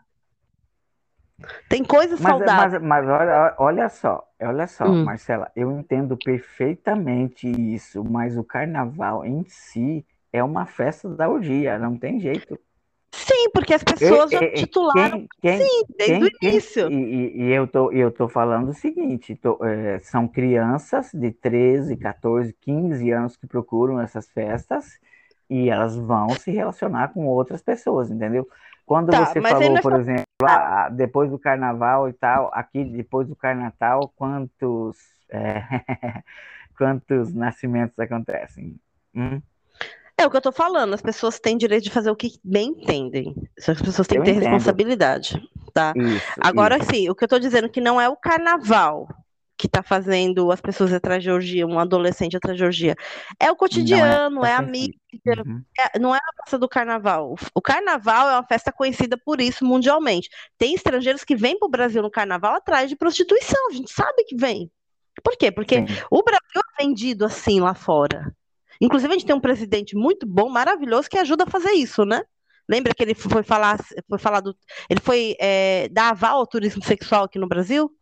Speaker 3: Tem coisas mas, saudáveis.
Speaker 2: Mas, mas, olha, olha só, olha só, hum. Marcela, eu entendo perfeitamente isso, mas o carnaval em si é uma festa da orgia, não tem jeito.
Speaker 3: Sim, porque as pessoas eu, já titularam quem, quem, sim, desde quem, o início.
Speaker 2: E, e, eu, tô, eu tô falando o seguinte: tô, é, são crianças de 13, 14, 15 anos que procuram essas festas e elas vão se relacionar com outras pessoas, entendeu? Quando tá, você falou, por exemplo, ah, depois do carnaval e tal, aqui depois do carnaval, quantos é, <laughs> quantos nascimentos acontecem? Hum?
Speaker 3: É o que eu tô falando, as pessoas têm direito de fazer o que bem entendem. As pessoas têm eu que ter entendo. responsabilidade, tá? Isso, Agora isso. sim, o que eu tô dizendo é que não é o carnaval que está fazendo as pessoas atrás de orgia, um adolescente atrás de orgia. É o cotidiano, não é, é a mídia, uhum. é, não é a festa do carnaval. O carnaval é uma festa conhecida por isso mundialmente. Tem estrangeiros que vêm para o Brasil no carnaval atrás de prostituição, a gente sabe que vem. Por quê? Porque Sim. o Brasil é vendido assim lá fora. Inclusive, a gente tem um presidente muito bom, maravilhoso, que ajuda a fazer isso, né? Lembra que ele foi falar, foi falar do, ele foi é, dar aval ao turismo sexual aqui no Brasil?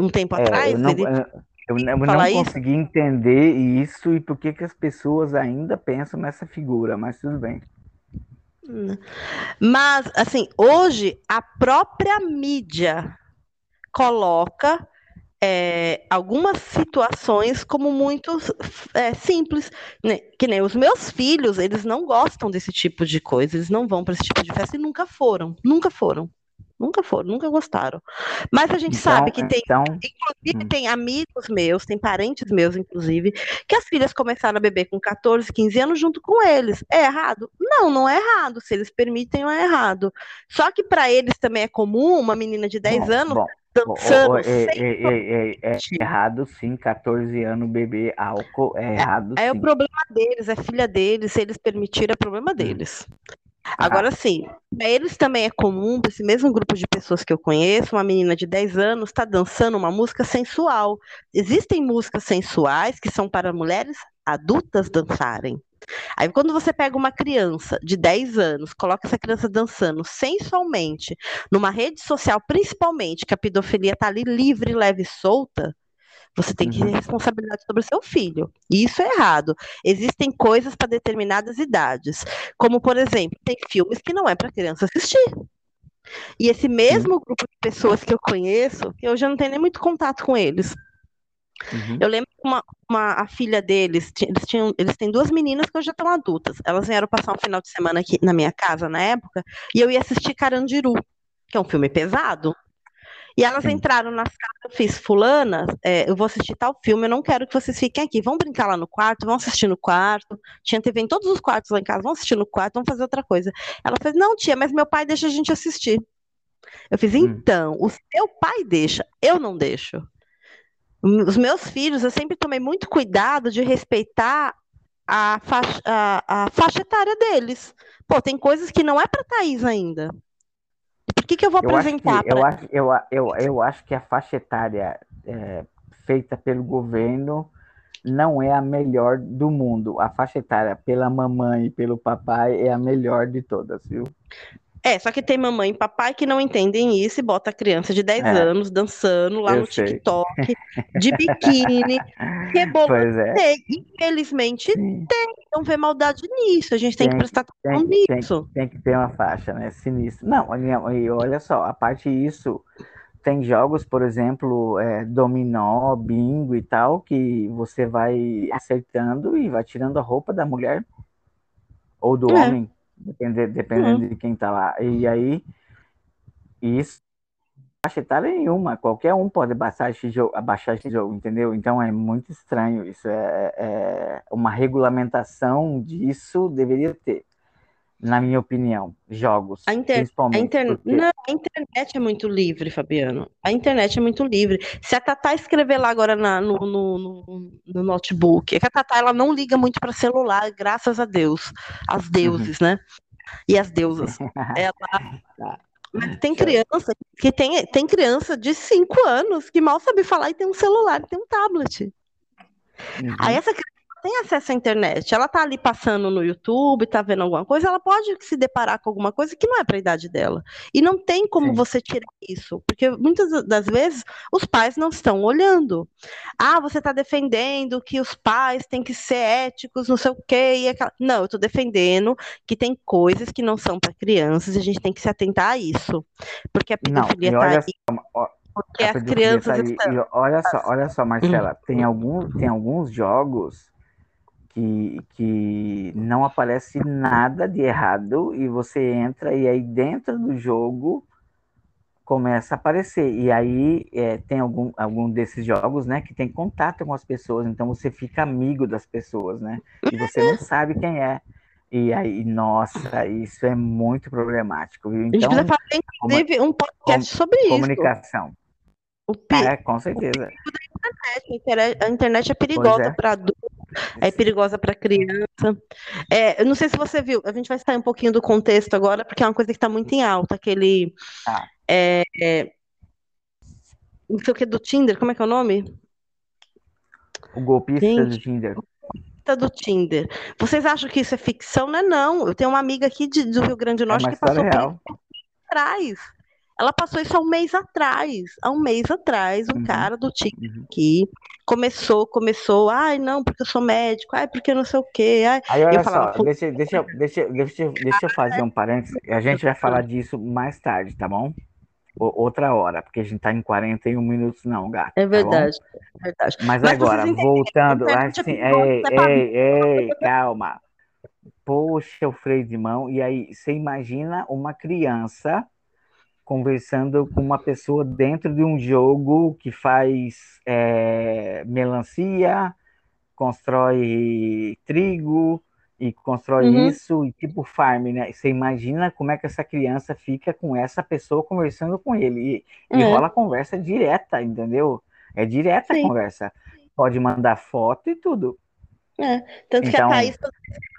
Speaker 3: Um tempo é, atrás.
Speaker 2: Eu não, ele... eu, eu não consegui entender isso e por que, que as pessoas ainda pensam nessa figura, mas tudo bem.
Speaker 3: Hum. Mas, assim, hoje a própria mídia coloca é, algumas situações como muito é, simples, né? que nem os meus filhos, eles não gostam desse tipo de coisa, eles não vão para esse tipo de festa e nunca foram, nunca foram. Nunca foram, nunca gostaram. Mas a gente então, sabe que tem, então... inclusive, hum. tem amigos meus, tem parentes meus, inclusive, que as filhas começaram a beber com 14, 15 anos junto com eles. É errado? Não, não é errado. Se eles permitem, não é errado. Só que para eles também é comum uma menina de 10 bom, anos bom. dançando.
Speaker 2: é, é, é, é, errado sim, 14 anos beber álcool, é, é errado.
Speaker 3: É, o problema deles, é filha deles, se eles permitirem, é problema hum. Agora sim, para eles também é comum, para esse mesmo grupo de pessoas que eu conheço, uma menina de 10 anos está dançando uma música sensual. Existem músicas sensuais que são para mulheres adultas dançarem. Aí quando você pega uma criança de 10 anos, coloca essa criança dançando sensualmente numa rede social, principalmente que a pedofilia está ali livre, leve e solta, você tem que ter uhum. responsabilidade sobre o seu filho. E isso é errado. Existem coisas para determinadas idades. Como, por exemplo, tem filmes que não é para criança assistir. E esse mesmo grupo de pessoas que eu conheço, eu já não tenho nem muito contato com eles. Uhum. Eu lembro que uma, uma, a filha deles, eles, tinham, eles têm duas meninas que hoje já estão adultas. Elas vieram passar um final de semana aqui na minha casa na época, e eu ia assistir Carandiru, que é um filme pesado. E elas Sim. entraram nas casas, eu fiz, fulana, é, eu vou assistir tal filme, eu não quero que vocês fiquem aqui. Vão brincar lá no quarto, vão assistir no quarto. Tinha TV em todos os quartos lá em casa, vão assistir no quarto, vão fazer outra coisa. Ela fez, não, tia, mas meu pai deixa a gente assistir. Eu fiz, hum. então, o seu pai deixa, eu não deixo. Os meus filhos, eu sempre tomei muito cuidado de respeitar a faixa, a, a faixa etária deles. Pô, tem coisas que não é para Thaís ainda. Por que, que eu vou eu apresentar?
Speaker 2: Acho que, pra... eu, acho, eu, eu, eu acho que a faixa etária é, feita pelo governo não é a melhor do mundo. A faixa etária pela mamãe e pelo papai é a melhor de todas, viu?
Speaker 3: É, só que tem mamãe e papai que não entendem isso e bota a criança de 10 é. anos dançando lá no sei. TikTok, de biquíni, <laughs> rebolando. É. Infelizmente Sim. tem, não vê maldade nisso. A gente tem, tem que prestar atenção nisso.
Speaker 2: Tem, tem, que ter uma faixa, né? Sinistro. Não, e olha só, a parte disso tem jogos, por exemplo, é, dominó, bingo e tal, que você vai acertando e vai tirando a roupa da mulher ou do é. homem, dependendo, dependendo uhum. de quem tá lá. E aí, isso faixa etária nenhuma, qualquer um pode baixar esse jogo, abaixar esse jogo, entendeu? Então é muito estranho isso, é, é uma regulamentação disso deveria ter na minha opinião, jogos.
Speaker 3: A, inter... principalmente. A, inter... porque... Não, a internet é muito livre, Fabiano. A internet é muito livre. Se a Tatá escrever lá agora na, no, no, no, no, notebook, é que a Tatá ela não liga muito para celular, graças a Deus. As deuses, uhum. né? E as deusas. <laughs> ela. Tá. Mas tem criança que tem, tem criança de 5 anos que mal sabe falar e tem um celular, tem um tablet. Uhum. Aí essa criança tem acesso à internet, ela tá ali passando no YouTube, tá vendo alguma coisa, ela pode se deparar com alguma coisa que não é para a idade dela. E não tem como Sim. você tirar isso, porque muitas das vezes os pais não estão olhando. Ah, você está defendendo que os pais têm que ser éticos, não sei o quê. E aquela... Não, eu estou defendendo que tem coisas que não são para crianças e a gente tem que se atentar a isso. Porque a pedofilia está aí. Só, porque as crianças estão...
Speaker 2: olha só, olha só, Marcela, hum. tem, algum, tem alguns jogos que, que não aparece nada de errado e você entra e aí dentro do jogo começa a aparecer. E aí é, tem algum, algum desses jogos, né, que tem contato com as pessoas, então você fica amigo das pessoas, né? E você não sabe quem é. E aí, nossa, isso é muito problemático. Viu?
Speaker 3: Então, a gente então, fazer, inclusive, um podcast sobre
Speaker 2: comunicação. isso. Comunicação. É, com certeza.
Speaker 3: A internet é perigosa é. para adultos é perigosa para criança. É, eu não sei se você viu, a gente vai sair um pouquinho do contexto agora, porque é uma coisa que está muito em alta, aquele. Ah. É, é, não sei o que do Tinder, como é que é o nome?
Speaker 2: O golpista gente, do Tinder.
Speaker 3: Do Tinder. Vocês acham que isso é ficção? Não é não. Eu tenho uma amiga aqui de, do Rio Grande do é Norte é que passou real. por atrás. Ela passou isso há um mês atrás. Há um mês atrás, um uhum. cara do Tinder uhum. começou, começou, ai, não, porque eu sou médico, ai, porque não sei o quê. Ai,
Speaker 2: Aí, olha eu falava, só, deixa, deixa, deixa, deixa, deixa eu fazer um parênteses, a gente vai falar disso mais tarde, tá bom? outra hora, porque a gente tá em 41 minutos, não, gato.
Speaker 3: É verdade, tá é verdade.
Speaker 2: Mas, Mas agora, voltando, assim, ei, ei, ei, calma. Poxa, o freio de mão, e aí você imagina uma criança conversando com uma pessoa dentro de um jogo que faz é, melancia, constrói trigo e constrói uhum. isso e tipo farm, né? Você imagina como é que essa criança fica com essa pessoa conversando com ele e, e é. rola conversa direta, entendeu? É direta Sim. a conversa. Pode mandar foto e tudo.
Speaker 3: É. Tanto então, que a então, Thaís, quando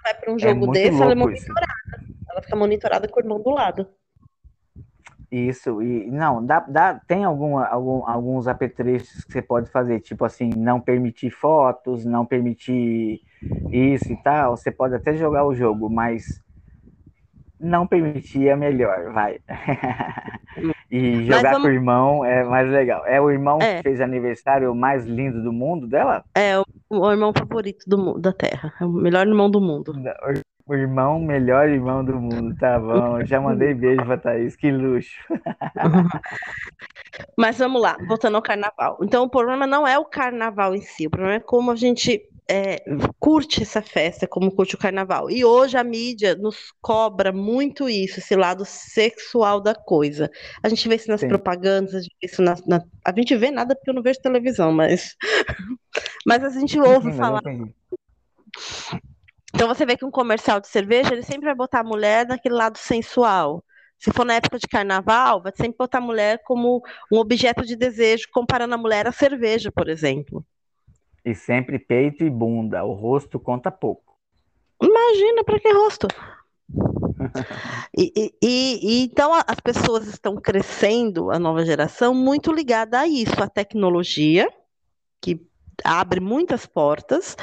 Speaker 3: vai para um é jogo é desse, ela é monitorada. Isso. Ela fica monitorada com o irmão do lado.
Speaker 2: Isso, e não, dá, dá, tem algum, algum, alguns apetrechos que você pode fazer, tipo assim, não permitir fotos, não permitir isso e tal. Você pode até jogar o jogo, mas não permitir é melhor, vai. <laughs> e jogar vamos... com o irmão é mais legal. É o irmão é. que fez aniversário mais lindo do mundo dela?
Speaker 3: É, o, o irmão favorito do, da Terra. É o melhor irmão do mundo.
Speaker 2: O irmão, melhor irmão do mundo, tá bom. Já mandei beijo pra Thaís, que luxo. <laughs>
Speaker 3: Mas vamos lá, voltando ao carnaval. Então, o problema não é o carnaval em si, o problema é como a gente é, curte essa festa, como curte o carnaval. E hoje a mídia nos cobra muito isso, esse lado sexual da coisa. A gente vê isso nas Sim. propagandas, a gente vê isso na, na, A gente vê nada porque eu não vejo televisão, mas. <laughs> mas a gente ouve falar. Então você vê que um comercial de cerveja, ele sempre vai botar a mulher naquele lado sensual. Se for na época de carnaval, vai sempre botar a mulher como um objeto de desejo, comparando a mulher à cerveja, por exemplo.
Speaker 2: E sempre peito e bunda, o rosto conta pouco.
Speaker 3: Imagina, para que rosto? <laughs> e, e, e, então as pessoas estão crescendo, a nova geração, muito ligada a isso, a tecnologia, que abre muitas portas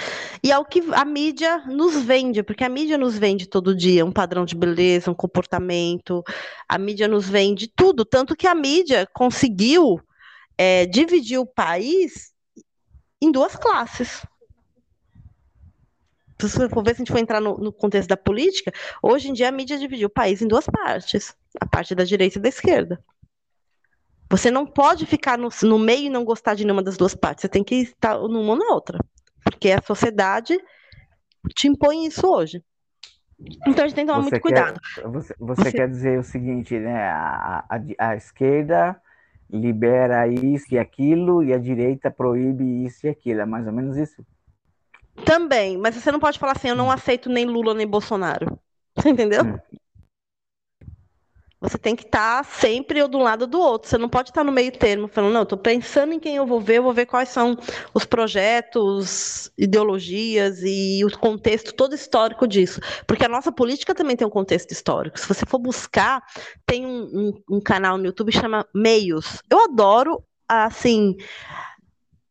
Speaker 3: e é o que a mídia nos vende, porque a mídia nos vende todo dia um padrão de beleza, um comportamento, a mídia nos vende tudo, tanto que a mídia conseguiu é, dividir o país em duas classes. Se for ver, se a gente for entrar no, no contexto da política, hoje em dia a mídia dividiu o país em duas partes, a parte da direita e da esquerda. Você não pode ficar no, no meio e não gostar de nenhuma das duas partes. Você tem que estar numa ou na outra. Porque a sociedade te impõe isso hoje. Então a gente tem que tomar você muito quer, cuidado.
Speaker 2: Você, você, você, quer dizer o seguinte, né? A, a, a, esquerda libera isso e aquilo e a direita proíbe isso e aquilo. É mais ou menos isso?
Speaker 3: Também, mas você não pode falar assim, eu não aceito nem Lula nem Bolsonaro. Você entendeu? Hum. Você tem que estar tá sempre ou de um lado do outro. Você não pode estar tá no meio termo, falando, não, estou pensando em quem eu vou ver, eu vou ver quais são os projetos, ideologias e o contexto todo histórico disso. Porque a nossa política também tem um contexto histórico. Se você for buscar, tem um, um, um canal no YouTube que chama Meios. Eu adoro, assim,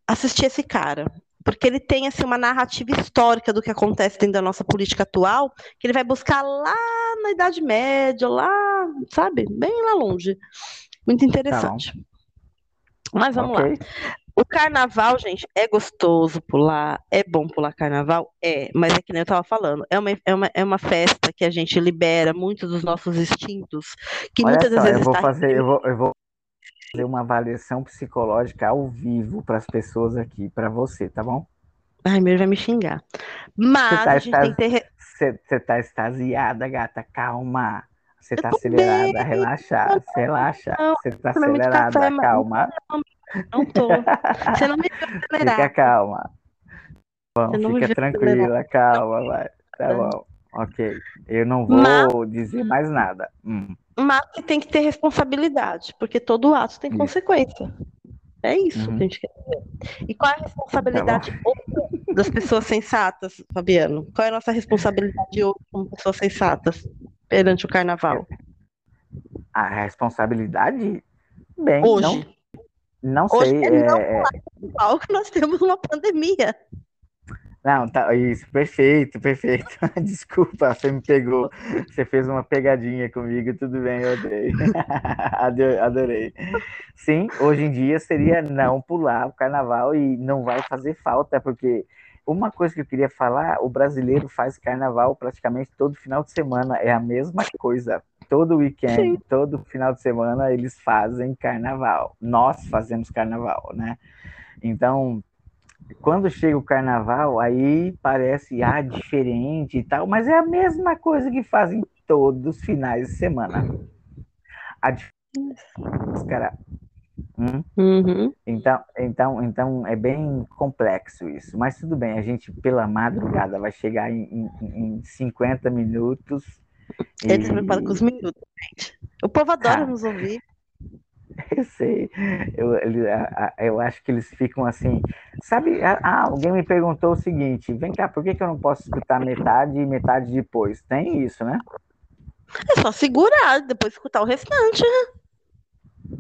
Speaker 3: assistir esse cara porque ele tem assim uma narrativa histórica do que acontece dentro da nossa política atual, que ele vai buscar lá na Idade Média, lá, sabe, bem lá longe. Muito interessante. Tá Mas vamos okay. lá. O carnaval, gente, é gostoso pular, é bom pular carnaval? É, mas é que nem eu estava falando, é uma, é, uma, é uma festa que a gente libera muitos dos nossos instintos, que
Speaker 2: Olha
Speaker 3: muitas
Speaker 2: só,
Speaker 3: vezes.
Speaker 2: Eu vou, fazer, eu, vou, eu vou fazer uma avaliação psicológica ao vivo para as pessoas aqui, para você, tá bom?
Speaker 3: Ai, meu vai me xingar. Mas tá tem que ter.
Speaker 2: Você tá extasiada, gata, calma. Você tá acelerada, bem. relaxa, relaxa. Você tá acelerada, café, calma.
Speaker 3: Não, não tô. Você não me <laughs>
Speaker 2: acelerar. Fica calma. Bom, fica tranquila, calma, vai. Tá bom. Ok. Eu não vou Mas... dizer mais nada. Hum.
Speaker 3: Mas tem que ter responsabilidade, porque todo ato tem consequência. É isso uhum. que a gente quer dizer. E qual é a responsabilidade tá das pessoas sensatas, Fabiano? Qual é a nossa responsabilidade hoje como pessoas sensatas perante o carnaval?
Speaker 2: A responsabilidade? Bem, hoje. Não, não hoje sei. É, não é...
Speaker 3: que nós temos uma pandemia.
Speaker 2: Não, tá, isso, perfeito, perfeito. <laughs> Desculpa, você me pegou. Você fez uma pegadinha comigo, tudo bem, eu <laughs> adorei. adorei. Sim, hoje em dia seria não pular o carnaval e não vai fazer falta, porque uma coisa que eu queria falar, o brasileiro faz carnaval praticamente todo final de semana, é a mesma coisa. Todo weekend, Sim. todo final de semana eles fazem carnaval. Nós fazemos carnaval, né? Então, quando chega o carnaval, aí parece ah, diferente e tal, mas é a mesma coisa que fazem todos os finais de semana. A diferença, cara. Hum? Uhum. Então, então, então é bem complexo isso, mas tudo bem, a gente pela madrugada vai chegar em, em, em 50 minutos.
Speaker 3: Eles e... preparam com os minutos, gente. O povo adora ah. nos ouvir. <laughs>
Speaker 2: Eu sei, eu, eu acho que eles ficam assim. Sabe, ah, alguém me perguntou o seguinte: vem cá, por que, que eu não posso escutar metade e metade depois? Tem isso, né?
Speaker 3: É só segurar, depois escutar o restante, né?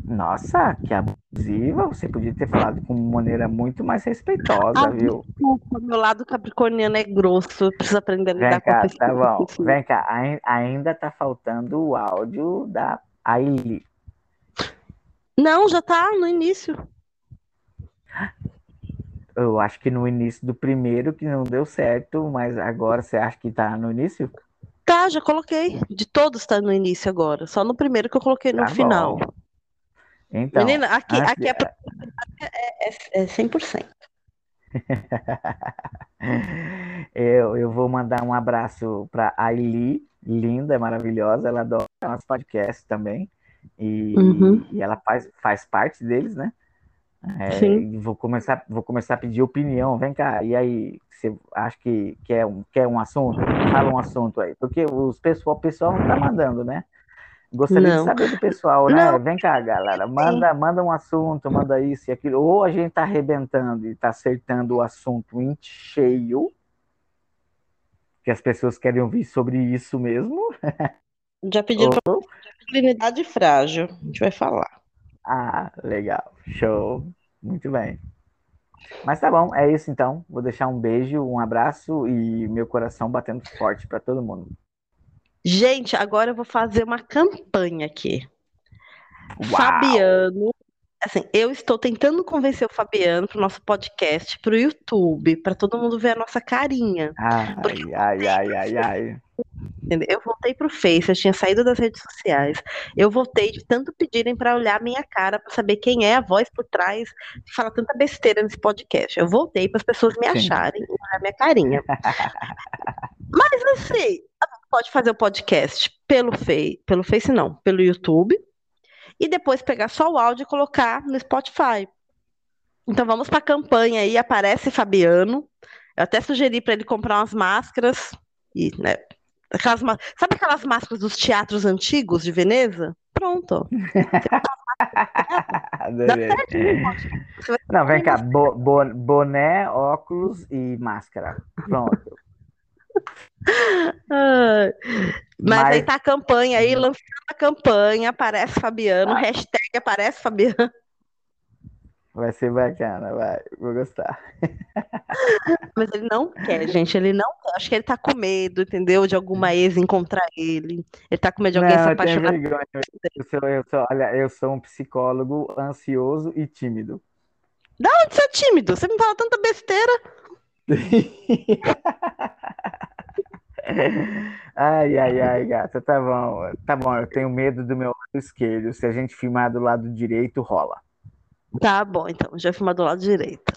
Speaker 2: Nossa, que abusiva! Você podia ter falado com uma maneira muito mais respeitosa, ah, viu?
Speaker 3: Desculpa, meu lado capricorniano é grosso, preciso aprender a lidar
Speaker 2: Vem
Speaker 3: cá,
Speaker 2: com Tá bom, vem cá, ainda tá faltando o áudio da Aile.
Speaker 3: Não, já tá no início.
Speaker 2: Eu acho que no início do primeiro que não deu certo, mas agora você acha que tá no início?
Speaker 3: Tá, já coloquei. De todos tá no início agora. Só no primeiro que eu coloquei no tá final. Bom. Então, Menina, aqui, aqui a é, é, é 100%. <laughs>
Speaker 2: eu, eu vou mandar um abraço para a Aili, linda, maravilhosa. Ela adora nosso podcast também. E, uhum. e ela faz, faz parte deles, né? É, vou começar, vou começar a pedir opinião. Vem cá, e aí, você acha que quer um, quer um assunto? Fala um assunto aí, porque os pessoal, o pessoal não tá mandando, né? Gostaria não. de saber do pessoal, né? Não. Vem cá, galera, manda, manda um assunto, manda isso e aquilo. Ou a gente tá arrebentando e tá acertando o assunto em cheio, que as pessoas querem ouvir sobre isso mesmo.
Speaker 3: Já pediram <laughs> para masculinidade frágil. A gente vai falar.
Speaker 2: Ah, legal. Show. Muito bem. Mas tá bom, é isso então. Vou deixar um beijo, um abraço e meu coração batendo forte para todo mundo.
Speaker 3: Gente, agora eu vou fazer uma campanha aqui. Uau. Fabiano, assim, eu estou tentando convencer o Fabiano para o nosso podcast, para o YouTube, para todo mundo ver a nossa carinha.
Speaker 2: Ai, ai, ai, ai, ai.
Speaker 3: Eu voltei pro Face, eu tinha saído das redes sociais. Eu voltei de tanto pedirem para olhar minha cara, para saber quem é a voz por trás que fala tanta besteira nesse podcast. Eu voltei para as pessoas me acharem e olhar minha carinha. <laughs> Mas assim, pode fazer o podcast pelo Face, pelo Face não, pelo YouTube, e depois pegar só o áudio e colocar no Spotify. Então vamos para a campanha aí, aparece Fabiano. Eu até sugeri para ele comprar umas máscaras e, né, aquelas, sabe aquelas máscaras dos teatros antigos de Veneza? Pronto. <laughs>
Speaker 2: Não, vem cá, bo, bo, boné, óculos e máscara. Pronto.
Speaker 3: Mas, mas, aí tá a campanha aí, lançando a campanha, aparece Fabiano, ah. hashtag aparece Fabiano.
Speaker 2: Vai ser bacana, vai. Vou gostar.
Speaker 3: Mas ele não quer, gente. Ele não quer. Acho que ele tá com medo, entendeu? De alguma ex encontrar ele. Ele tá com medo de alguém não, se apaixonar.
Speaker 2: Eu sou, eu sou, olha, eu sou um psicólogo ansioso e tímido.
Speaker 3: Da onde você é tímido? Você me fala tanta besteira. <laughs>
Speaker 2: Ai, ai, ai, gata, tá bom. Tá bom, eu tenho medo do meu lado esquerdo. Se a gente filmar do lado direito, rola.
Speaker 3: Tá bom, então, já filma do lado direito.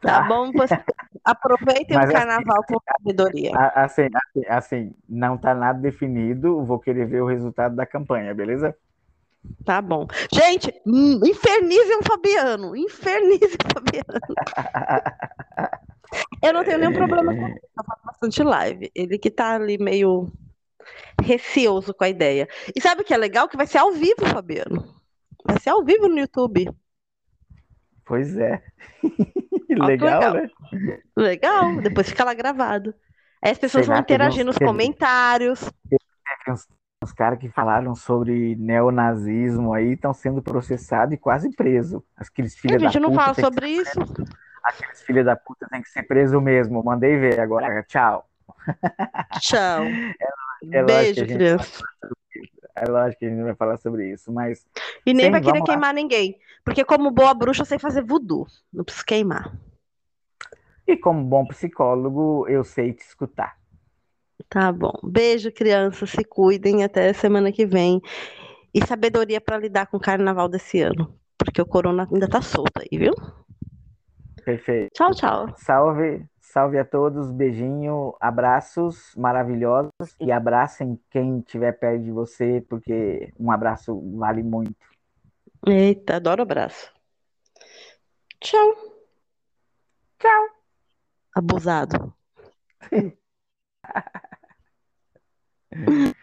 Speaker 3: Tá, tá. bom? Pois, <laughs> aproveitem Mas, o assim, carnaval assim, com sabedoria.
Speaker 2: Assim, assim, assim, não tá nada definido. Vou querer ver o resultado da campanha, beleza?
Speaker 3: Tá bom. Gente, hum, infernizem o Fabiano. Infernizem o Fabiano. Eu não tenho nenhum problema com isso. Eu faço bastante live. Ele que tá ali meio receoso com a ideia. E sabe o que é legal? Que vai ser ao vivo, Fabiano. Vai ser ao vivo no YouTube.
Speaker 2: Pois é. <laughs> legal, legal, né?
Speaker 3: Legal. Depois fica lá gravado. Aí as pessoas Será vão interagir nos comentários.
Speaker 2: Os caras que falaram sobre neonazismo aí estão sendo processados e quase presos. Aqueles filhos
Speaker 3: a gente não fala sobre isso.
Speaker 2: Aqueles filhos da puta tem que ser preso mesmo. Mandei ver agora. Tchau.
Speaker 3: Tchau. <laughs> É, é Beijo, criança.
Speaker 2: É lógico que a gente não vai falar sobre isso, mas.
Speaker 3: E nem sim, vai querer queimar ninguém. Porque, como boa bruxa, eu sei fazer voodoo. Não preciso queimar.
Speaker 2: E como bom psicólogo, eu sei te escutar.
Speaker 3: Tá bom. Beijo, crianças. Se cuidem. Até semana que vem. E sabedoria para lidar com o carnaval desse ano. Porque o corona ainda tá solto aí, viu?
Speaker 2: Perfeito.
Speaker 3: Tchau, tchau.
Speaker 2: Salve, salve a todos. Beijinho, abraços maravilhosos. E abracem quem estiver perto de você, porque um abraço vale muito.
Speaker 3: Eita, adoro abraço. Tchau.
Speaker 2: Tchau.
Speaker 3: Abusado. <laughs>